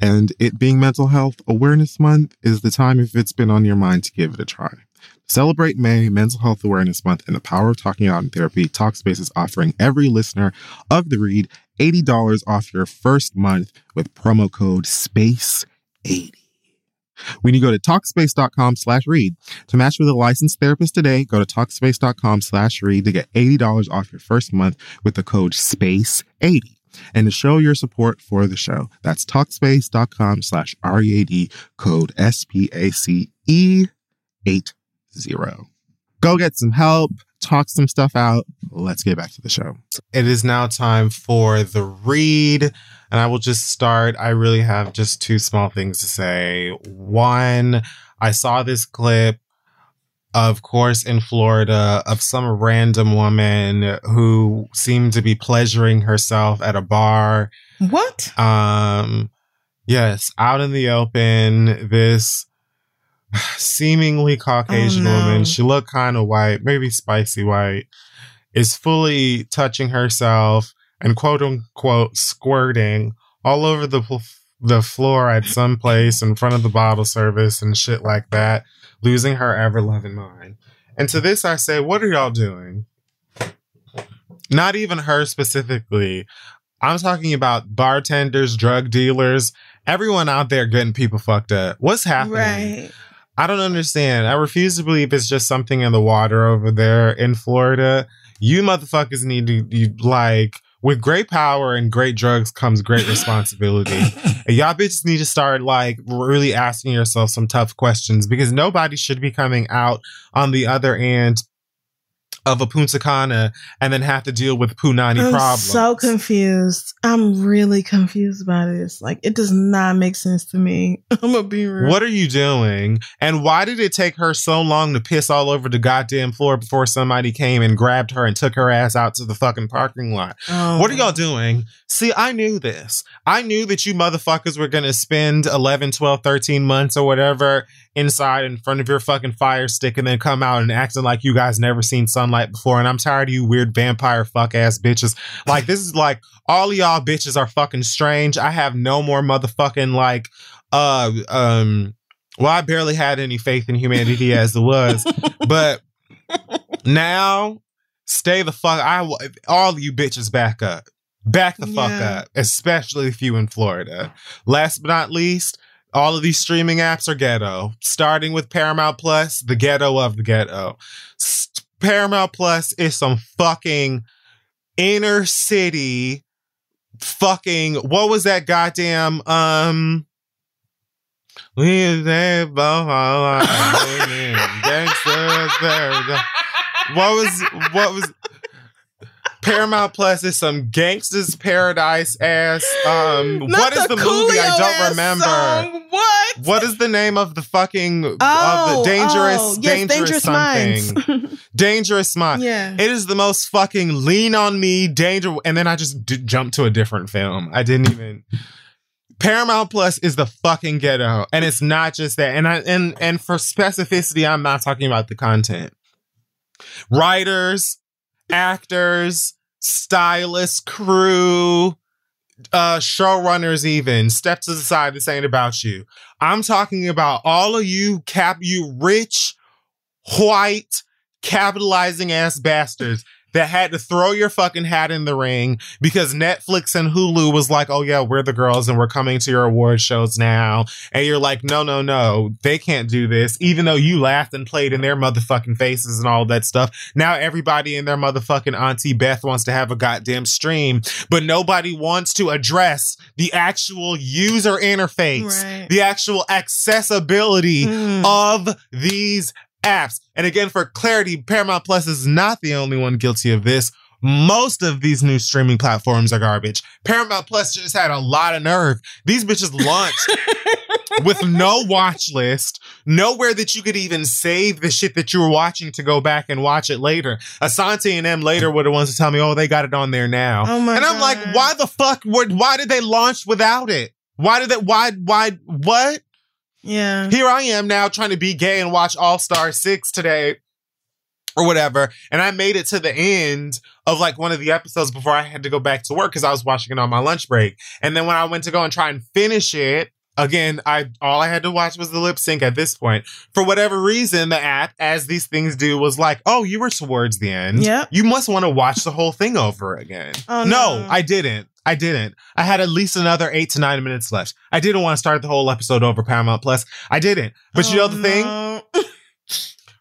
And it being Mental Health Awareness Month is the time, if it's been on your mind, to give it a try. Celebrate May, Mental Health Awareness Month, and the power of talking out in therapy. Talkspace is offering every listener of the read $80 off your first month with promo code SPACE80. When you go to Talkspace.com slash read to match with a licensed therapist today, go to Talkspace.com slash read to get $80 off your first month with the code SPACE80 and to show your support for the show. That's Talkspace.com slash R-E-A-D code S-P-A-C-E 80. Go get some help, talk some stuff out. Let's get back to the show. It is now time for the read. And I will just start. I really have just two small things to say. One, I saw this clip of course, in Florida, of some random woman who seemed to be pleasuring herself at a bar.
What?
Um, yes, out in the open, this seemingly Caucasian oh, no. woman, she looked kind of white, maybe spicy white, is fully touching herself and quote unquote squirting all over the the floor at some place in front of the bottle service and shit like that losing her ever loving mind. And to this, I say, what are y'all doing? Not even her specifically. I'm talking about bartenders, drug dealers, everyone out there getting people fucked up. What's happening?
Right.
I don't understand. I refuse to believe it's just something in the water over there in Florida. You motherfuckers need to you, like with great power and great drugs comes great responsibility. and y'all bitches need to start like really asking yourself some tough questions because nobody should be coming out on the other end of a Punta Cana and then have to deal with Punani
I'm
problems.
so confused. I'm really confused by this. Like, it does not make sense to me. I'm gonna be real.
What are you doing? And why did it take her so long to piss all over the goddamn floor before somebody came and grabbed her and took her ass out to the fucking parking lot?
Oh,
What are y'all doing? See, I knew this. I knew that you motherfuckers were to spend 11, 12, 13 months or whatever inside in front of your fucking fire stick and then come out and acting like you guys never seen sunlight before. And I'm tired of you weird vampire fuck ass bitches. Like, this is like, all y'all bitches are fucking strange. I have no more motherfucking like, uh, um, well, I barely had any faith in humanity as it was, but now stay the fuck. I all you bitches back up, back the fuck
Yeah.
up, especially if you in Florida. Last but not least, all of these streaming apps are ghetto. Starting with Paramount Plus, the ghetto of the ghetto. Paramount Plus is some fucking inner city fucking what was that goddamn um we they both are gangsters what was what was Paramount Plus is some gangsters paradise ass um what is the, movie I don't remember
song. What?
what is the name of the fucking of
Oh,
the dangerous
oh, yes,
dangerous, something
minds.
dangerous mind
yeah.
it is the most fucking lean on me danger. And then I just d- jumped to a different film. I didn't even. Paramount Plus is the fucking ghetto, and it's not just that. And I and and for specificity, I'm not talking about the content. Writers, actors, stylists, crew, uh, showrunners, even step to the side. This ain't about you. I'm talking about all of you cap, you rich, white, capitalizing ass bastards that had to throw your fucking hat in the ring because Netflix and Hulu was like, oh yeah, we're the girls and we're coming to your award shows now. And you're like, no, no, no, they can't do this. Even though you laughed and played in their motherfucking faces and all that stuff. Now everybody and their motherfucking auntie Beth wants to have a goddamn stream, but nobody wants to address the actual user interface,
Right.
the actual accessibility
Mm.
of these apps. And again, for clarity, Paramount Plus is not the only one guilty of this. Most of these new streaming platforms are garbage. Paramount Plus just had a lot of nerve. These bitches launched with no watch list, nowhere that you could even save the shit that you were watching to go back and watch it later. Asante and M later were the ones to tell me, oh, they got it on there now.
Oh my
and I'm like, why the fuck? would- Why did they launch without it? Why did that? Why? Why? What?
Yeah.
here I am now trying to be gay and watch All Star 6 today or whatever. And I made it to the end of like one of the episodes before I had to go back to work because I was watching it on my lunch break. And then when I went to go and try and finish it, again, I all I had to watch was the lip sync at this point. For whatever reason, the app, as these things do, was like, oh, you were towards the end.
Yeah.
You must want to watch the whole thing over again.
Oh,
no,
no.
I didn't. I didn't. I had at least another eight to nine minutes left. I didn't want to start the whole episode over Paramount Plus. I didn't. But you know
Oh,
the thing?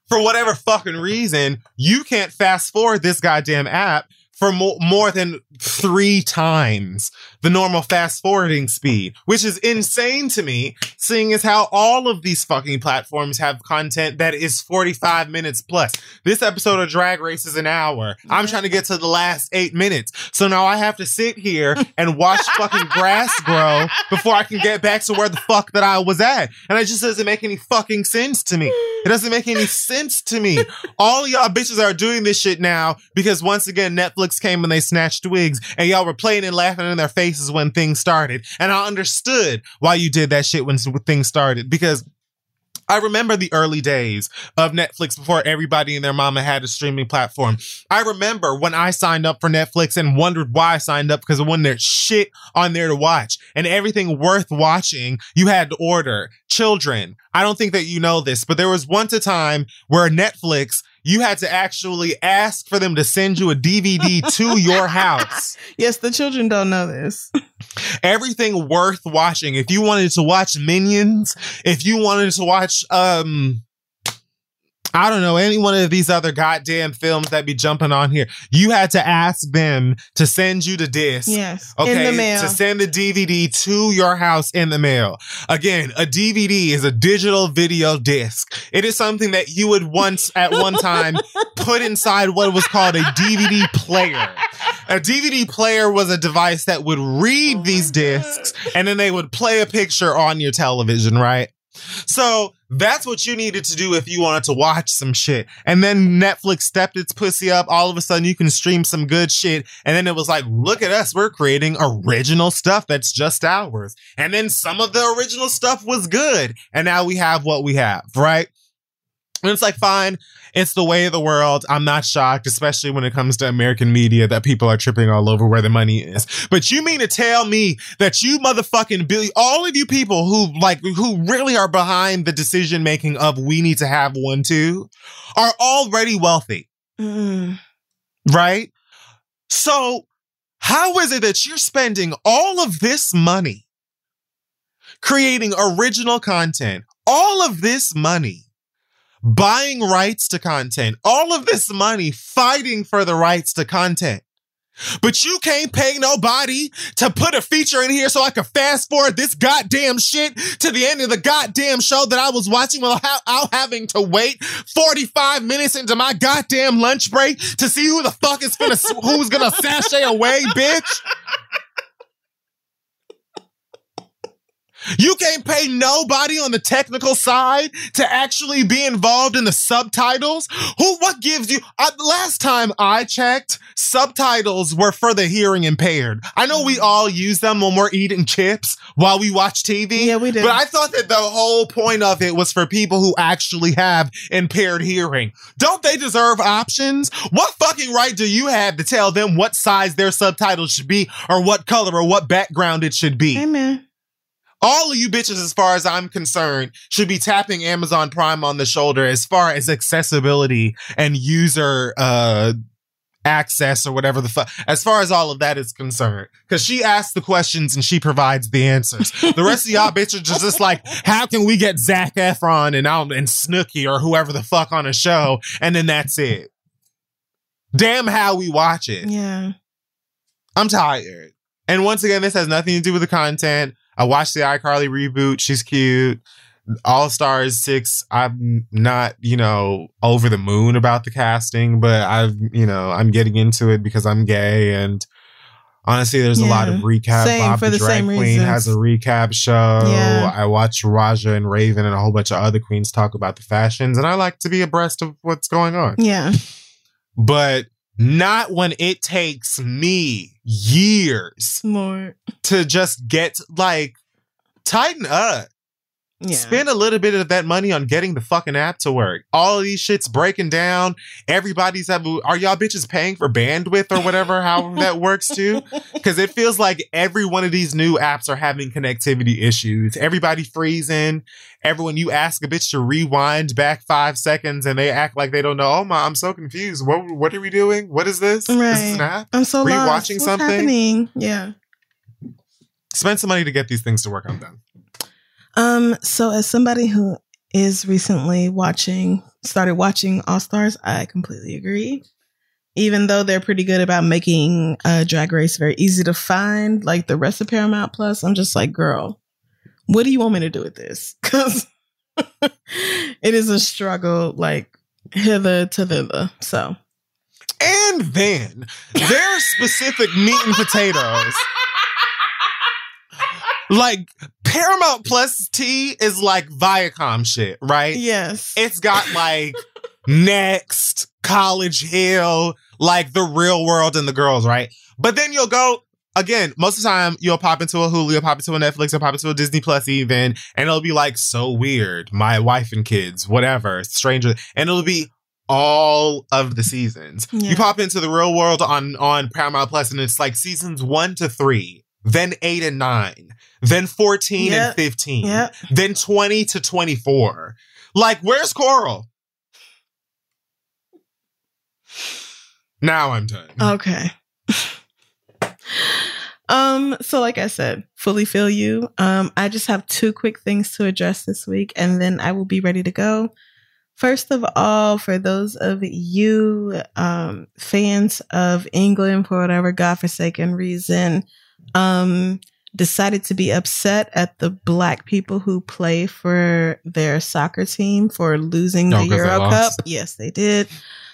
For whatever fucking reason, you can't fast forward this goddamn app for mo- more than three times the normal fast forwarding speed, which is insane to me, seeing as how all of these fucking platforms have content that is 45 minutes plus. This episode of Drag Race is an hour. I'm trying to get to the last eight minutes. So now I have to sit here and watch fucking grass grow before I can get back to where the fuck that I was at. And it just doesn't make any fucking sense to me. It doesn't make any sense to me. All y'all bitches are doing this shit now because once again, Netflix came and they snatched wigs and y'all were playing and laughing in their faces when things started. And I understood why you did that shit when things started because I remember the early days of Netflix before everybody and their mama had a streaming platform. I remember when I signed up for Netflix and wondered why I signed up because when there's shit on there to watch and everything worth watching, you had to order. Children, I don't think that you know this, but there was once a time where Netflix, you had to actually ask for them to send you a DVD to your house.
Yes, the children don't know this.
Everything worth watching. If you wanted to watch Minions, if you wanted to watch, um, I don't know, any one of these other goddamn films that be jumping on here, you had to ask them to send you the disc.
Yes.
Okay,
In the mail.
to send the DVD to your house in the mail. Again, a DVD is a digital video disc. It is something that you would once at one time put inside what was called a DVD player. A DVD player was a device that would read
Oh
these
God.
discs and then they would play a picture on your television, right? So that's what you needed to do if you wanted to watch some shit. And then Netflix stepped its pussy up. All of a sudden, you can stream some good shit. And then it was like, look at us. We're creating original stuff that's just ours. And then some of the original stuff was good. And now we have what we have, right? And it's like, fine, it's the way of the world. I'm not shocked, especially when it comes to American media that people are tripping all over where the money is. But you mean to tell me that you motherfucking Billy, all of you people who like, who really are behind the decision making of we need to have one too, are already wealthy,
Mm.
right? So how is it that you're spending all of this money creating original content, all of this money buying rights to content, all of this money fighting for the rights to content. But you can't pay nobody to put a feature in here so I can fast forward this goddamn shit to the end of the goddamn show that I was watching without out having to wait 45 minutes into my goddamn lunch break to see who the fuck is gonna, who's gonna sashay away, bitch. You can't pay nobody on the technical side to actually be involved in the subtitles. Who, what gives you, uh, last time I checked, subtitles were for the hearing impaired. I know we all use them when we're eating chips while we watch TV.
Yeah, we do.
But I thought that the whole point of it was for people who actually have impaired hearing. Don't they deserve options? What fucking right do you have to tell them what size their subtitles should be or what color or what background it should be?
Amen.
All of you bitches, as far as I'm concerned, should be tapping Amazon Prime on the shoulder as far as accessibility and user uh access or whatever the fuck. As far as all of that is concerned, because she asks the questions and she provides the answers. The rest of y'all bitches are just like, how can we get Zac Efron and um, and Snooki or whoever the fuck on a show, and then that's it. Damn, how we watch it.
Yeah.
I'm tired. And once again, this has nothing to do with the content. I watched the iCarly reboot. She's cute. All Stars 6, I'm not, you know, over the moon about the casting, but I've, you know, I'm getting into it because I'm gay and honestly there's a lot of recap.
Same,
Bob
for
the
the
Drag
same
Queen
reasons.
has a recap show.
Yeah.
I watch Raja and Raven and a whole bunch of other queens talk about the fashions and I like to be abreast of what's going on
Yeah.
but not when it takes me years
More.
to just get like tighten up.
Yeah.
Spend a little bit of that money on getting the fucking app to work. All of these shits breaking down. Everybody's having, are y'all bitches paying for bandwidth or whatever, how that works too? Because it feels like every one of these new apps are having connectivity issues. Everybody freezing. Everyone, you ask a bitch to rewind back five seconds and they act like they don't know. Oh my, I'm so confused. What, what are we doing? What is this? This is an app?
I'm so
you
lost.
watching
What's
something?
Happening? Yeah.
Spend some money to get these things to work on them.
Um. So, as somebody who is recently watching, started watching All Stars, I completely agree. Even though they're pretty good about making uh, Drag Race very easy to find, like the rest of Paramount Plus, I'm just like, girl, what do you want me to do with this? Because it is a struggle, like hither to thither. So,
And then their specific meat and potatoes. Like Paramount Plus T is like Viacom shit, right?
yes,
It's got like Next, College Hill, like the real world and the girls, right? But then you'll go again, most of the time you'll pop into a Hulu, you'll pop into a Netflix, you'll pop into a Disney Plus even, and it'll be like so weird. My wife and kids, whatever, stranger, and it'll be all of the seasons.
Yeah.
You pop into the real world on on Paramount Plus and it's like seasons 1 to 3 then 8 and 9, then 14
Yep.
and 15,
Yep.
then 20 to 24. Like, where's Coral? Now I'm done.
Okay. um, so like I said, fully feel you. Um, I just have two quick things to address this week and then I will be ready to go. First of all, for those of you um fans of England for whatever godforsaken reason, um decided to be upset at the black people who play for their soccer team for losing
Oh,
the
they
Euro Cup. Yes, they did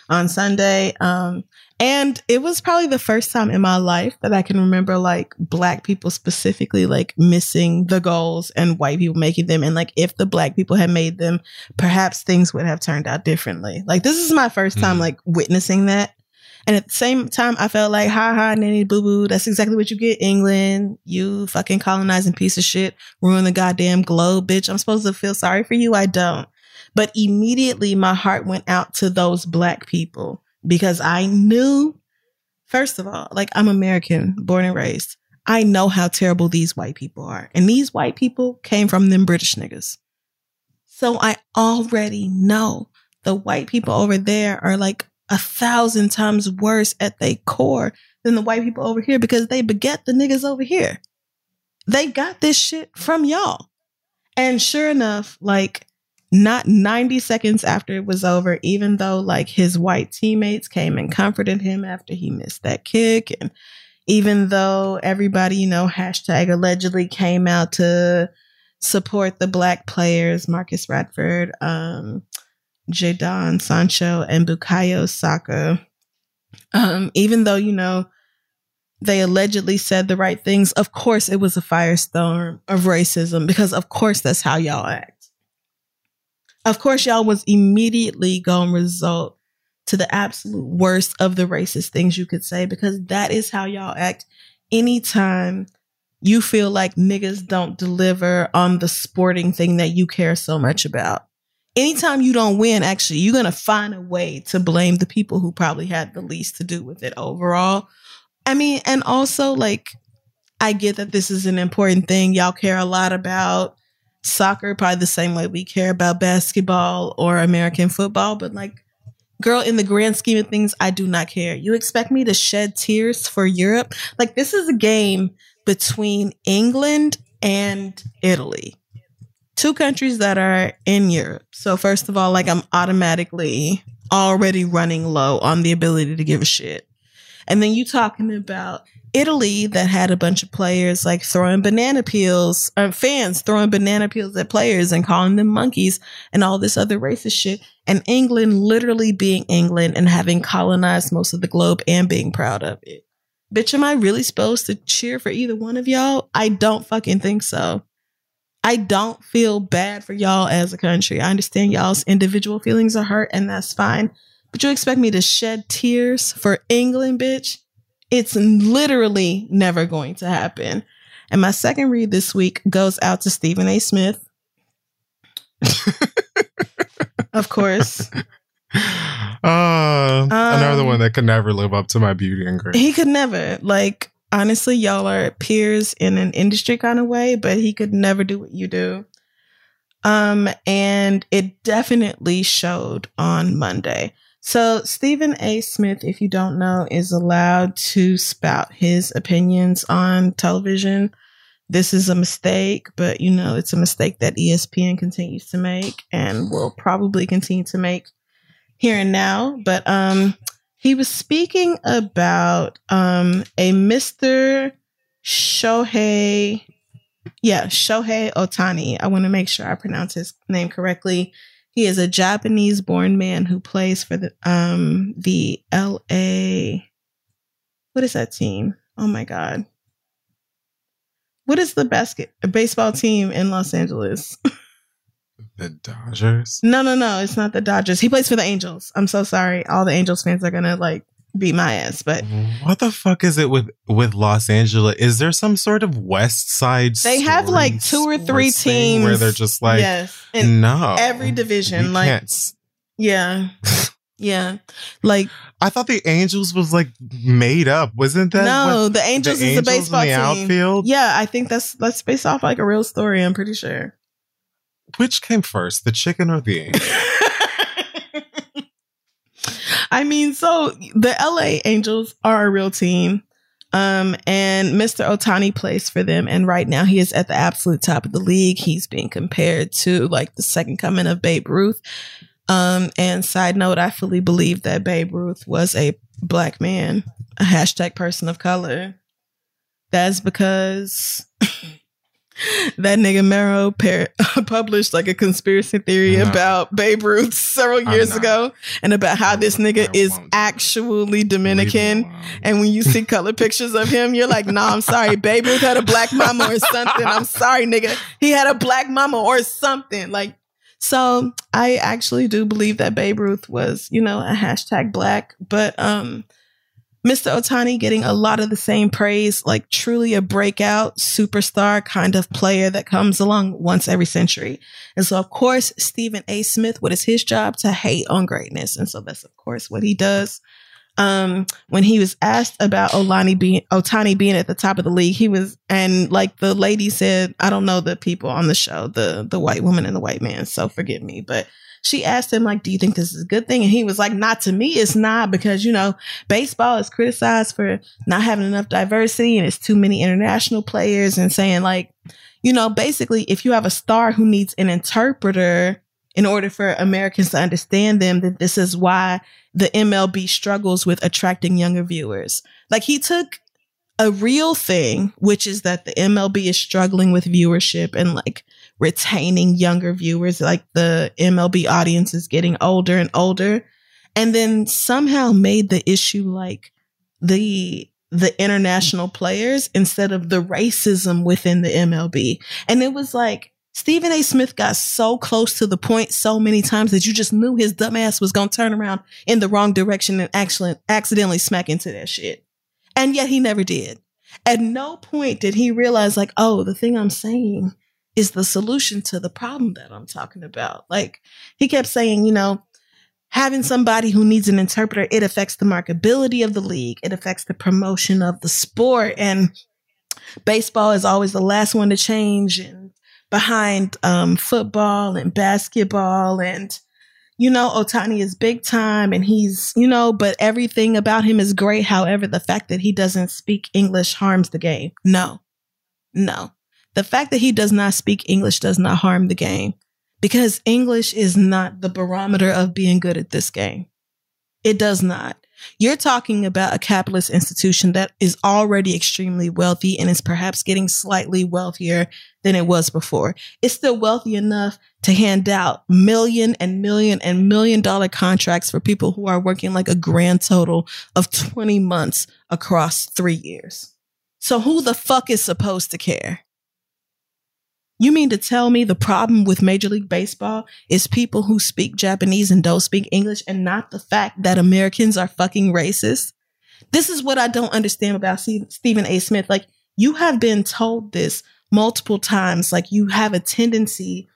on Sunday. Um and it was probably the first time in my life that I can remember like black people specifically like missing the goals and white people making them. And like if the black people had made them, perhaps things would have turned out differently. Like this is my first time
Mhm.
like witnessing that. And at the same time, I felt like, ha ha, nanny boo boo. That's exactly what you get, England. You fucking colonizing piece of shit. Ruin the goddamn globe, bitch. I'm supposed to feel sorry for you. I don't. But immediately my heart went out to those black people because I knew, first of all, like I'm American, born and raised. I know how terrible these white people are. And these white people came from them British niggas. So I already know the white people over there are like a thousand times worse at their core than the white people over here because they beget the niggas over here. They got this shit from y'all. And sure enough, like not 90 seconds after it was over, even though like his white teammates came and comforted him after he missed that kick, and even though everybody, you know, hashtag allegedly came out to support the black players, Marcus Rashford, um, Jadon Sancho, and Bukayo Saka. Um, even though, you know, they allegedly said the right things, of course it was a firestorm of racism because of course that's how y'all act. Of course y'all was immediately going to result to the absolute worst of the racist things you could say because that is how y'all act anytime you feel like niggas don't deliver on the sporting thing that you care so much about. Anytime you don't win, actually, you're going to find a way to blame the people who probably had the least to do with it overall. I mean, and also, like, I get that this is an important thing. Y'all care a lot about soccer, probably the same way we care about basketball or American football, but like, girl, in the grand scheme of things, I do not care. You expect me to shed tears for Europe? Like, this is a game between England and Italy. Two countries that are in Europe. So, first of all, like, I'm automatically already running low on the ability to give a shit. And then you talking about Italy that had a bunch of players like throwing banana peels, uh, fans throwing banana peels at players and calling them monkeys and all this other racist shit. And England literally being England and having colonized most of the globe and being proud of it. Bitch, am I really supposed to cheer for either one of y'all? I don't fucking think so. I don't feel bad for y'all as a country. I understand y'all's individual feelings are hurt and that's fine. But you expect me to shed tears for England, bitch? It's literally never going to happen. And my second read this week goes out to Stephen A. Smith. of course.
Uh, another
Um,
one that could never live up to my beauty and grace.
He could never. Like, honestly, y'all are peers in an industry kind of way, but he could never do what you do. Um, and it definitely showed on Monday. So Stephen A. Smith, if you don't know, is allowed to spout his opinions on television. This is a mistake, but you know, it's a mistake that ESPN continues to make and will probably continue to make here and now. But um he was speaking about um a Mr. Shohei yeah, Shohei Ohtani. I want to make sure I pronounce his name correctly. He is a Japanese born man who plays for the um the LA what is that team? Oh my god. What is the basket baseball team in Los Angeles?
The Dodgers.
No, no, no. It's not the Dodgers. He plays for the Angels. I'm so sorry. All the Angels fans are gonna like beat my ass, but
What the fuck is it with with Los Angeles? Is there some sort of West Side?
They have, like, two or three
teams where they're just like,
yes, in
no,
every division, like-
can't
yeah, Yeah. Like
I thought the Angels was like made up. Wasn't that
no,
what-
the Angels
the
is
Angels
the baseball
the
team.
outfield?
Yeah, I think that's that's based off like a real story, I'm pretty sure.
Which came first, the chicken or the egg?
I mean, so the LA Angels are a real team. Um, and Mr. Ohtani plays for them. And right now he is at the absolute top of the league. He's being compared to like the second coming of Babe Ruth. Um, and side note, I fully believe that Babe Ruth was a black man, a hashtag person of color. That's because that nigga Mero par- published like a conspiracy theory
No.
about Babe Ruth several years ago and about how this nigga is actually Dominican. And when you see color pictures of him, you're like, nah, I'm sorry. Babe Ruth had a black mama or something. I'm sorry, nigga. He had a black mama or something. Like, so I actually do believe that Babe Ruth was, you know, a hashtag black. But um Mr. Ohtani getting a lot of the same praise, like truly a breakout superstar kind of player that comes along once every century. And so, of course, Stephen A. Smith, what is his job? To hate on greatness. And so that's, of course, what he does. Um, when he was asked about Olani being Ohtani being at the top of the league, he was and like the lady said, I don't know the people on the show, the the white woman and the white man, so forgive me, but she asked him like, "Do you think this is a good thing?" And he was like, "Not to me, it's not because you know baseball is criticized for not having enough diversity and it's too many international players and saying like, you know, basically if you have a star who needs an interpreter in order for Americans to understand them, then this is why the MLB struggles with attracting younger viewers. Like he took a real thing, which is that the MLB is struggling with viewership and like retaining younger viewers. Like the MLB audience is getting older and older. And then somehow made the issue like the the international players instead of the racism within the MLB. And it was like Stephen A. Smith got so close to the point so many times that you just knew his dumbass was gonna turn around in the wrong direction and actually accidentally smack into that shit. And yet he never did. At no point did he realize, like, oh, the thing I'm saying is the solution to the problem that I'm talking about. Like, he kept saying, you know, having somebody who needs an interpreter, it affects the marketability of the league, it affects the promotion of the sport. And baseball is always the last one to change and behind um, football and basketball and you know, Ohtani is big time and he's, you know, but everything about him is great. However, the fact that he doesn't speak English harms the game. No, no. The fact that he does not speak English does not harm the game because English is not the barometer of being good at this game. It does not. You're talking about a capitalist institution that is already extremely wealthy and is perhaps getting slightly wealthier than it was before. It's still wealthy enough to hand out million and million and million dollar contracts for people who are working like a grand total of 20 months across three years. So who the fuck is supposed to care? You mean to tell me the problem with Major League Baseball is people who speak Japanese and don't speak English and not the fact that Americans are fucking racist? This is what I don't understand about Steve- Stephen A. Smith. Like, you have been told this multiple times. Like, you have a tendency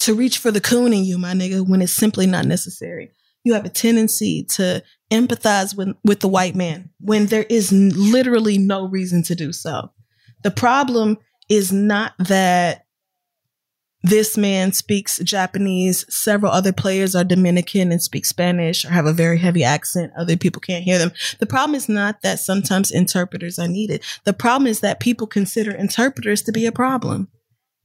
to reach for the coon in you, my nigga, when it's simply not necessary. You have a tendency to empathize with, with the white man when there is literally no reason to do so. The problem is not that this man speaks Japanese, several other players are Dominican and speak Spanish or have a very heavy accent, other people can't hear them. The problem is not that sometimes interpreters are needed. The problem is that people consider interpreters to be a problem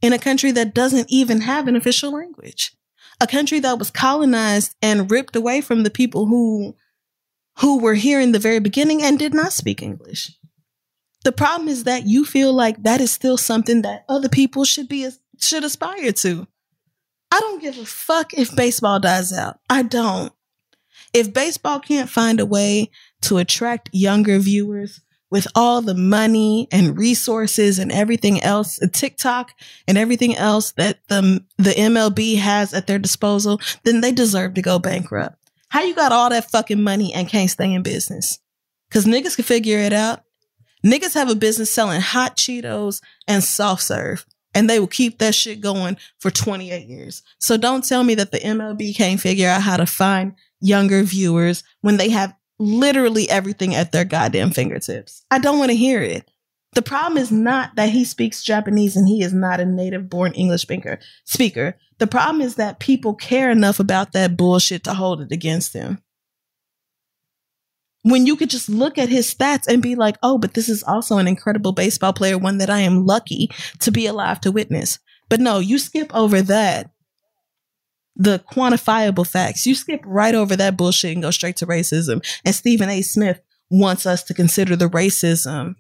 in a country that doesn't even have an official language. A country that was colonized and ripped away from the people who who were here in the very beginning and did not speak English. The problem is that you feel like that is still something that other people should be should aspire to. I don't give a fuck if baseball dies out. I don't. If baseball can't find a way to attract younger viewers with all the money and resources and everything else, uh, TikTok and everything else that the the MLB has at their disposal, then they deserve to go bankrupt. How you got all that fucking money and can't stay in business? Cause niggas can figure it out. Niggas have a business selling hot Cheetos and soft serve, and they will keep that shit going for 28 years. So don't tell me that the MLB can't figure out how to find younger viewers when they have literally everything at their goddamn fingertips. I don't want to hear it. The problem is not that he speaks Japanese and he is not a native born English speaker. Speaker. The problem is that people care enough about that bullshit to hold it against him. When you could just look at his stats and be like, oh, but this is also an incredible baseball player, one that I am lucky to be alive to witness. But no, you skip over that. The quantifiable facts. You skip right over that bullshit and go straight to racism. And Stephen A. Smith wants us to consider the racism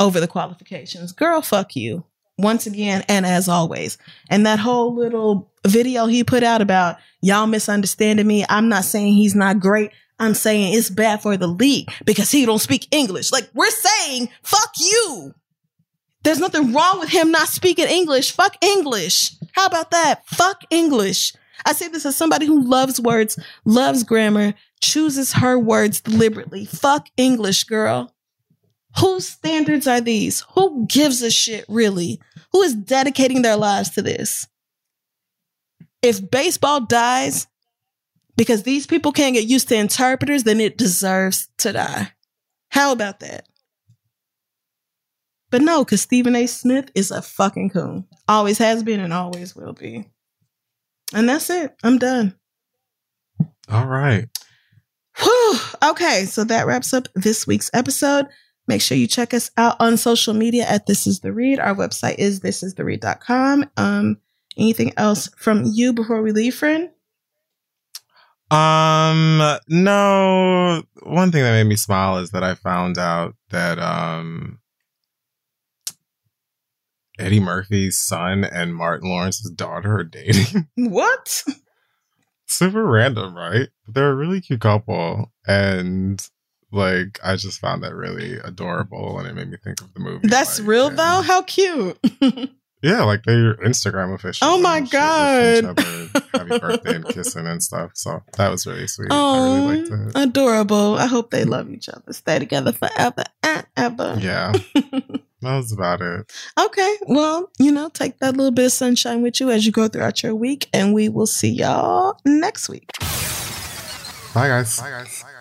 over the qualifications. Girl, fuck you. Once again, and as always. And that whole little video he put out about y'all misunderstanding me. I'm not saying he's not great. I'm saying it's bad for the league because he don't speak English. Like we're saying, fuck you. There's nothing wrong with him not speaking English. Fuck English. How about that? Fuck English. I say this as somebody who loves words, loves grammar, chooses her words deliberately. Fuck English, girl. Whose standards are these? Who gives a shit, really? Who is dedicating their lives to this? If baseball dies because these people can't get used to interpreters, then it deserves to die. How about that? But no, because Stephen A. Smith is a fucking coon. Always has been and always will be. And that's it. I'm done.
All right.
Whew. Okay, so that wraps up this week's episode. Make sure you check us out on social media at This Is The Read. Our website is thisistheread.com. Um, anything else from you before we leave, friend?
Um, no. One thing that made me smile is that I found out that um Eddie Murphy's son and Martin Lawrence's daughter are dating.
What?
Super random, right? They're a really cute couple, and like I just found that really adorable, and it made me think of the movie.
That's
like,
real though? How cute.
Yeah, like they're Instagram official.
Oh my
and shit with each
God.
Happy birthday and kissing and stuff. So that was really sweet. I
oh,
really liked it.
adorable. I hope they love each other. Stay together forever and ever.
Yeah, that was about it.
Okay. Well, you know, take that little bit of sunshine with you as you go throughout your week, and we will see y'all next week.
Bye, guys. Bye, guys. Bye, guys.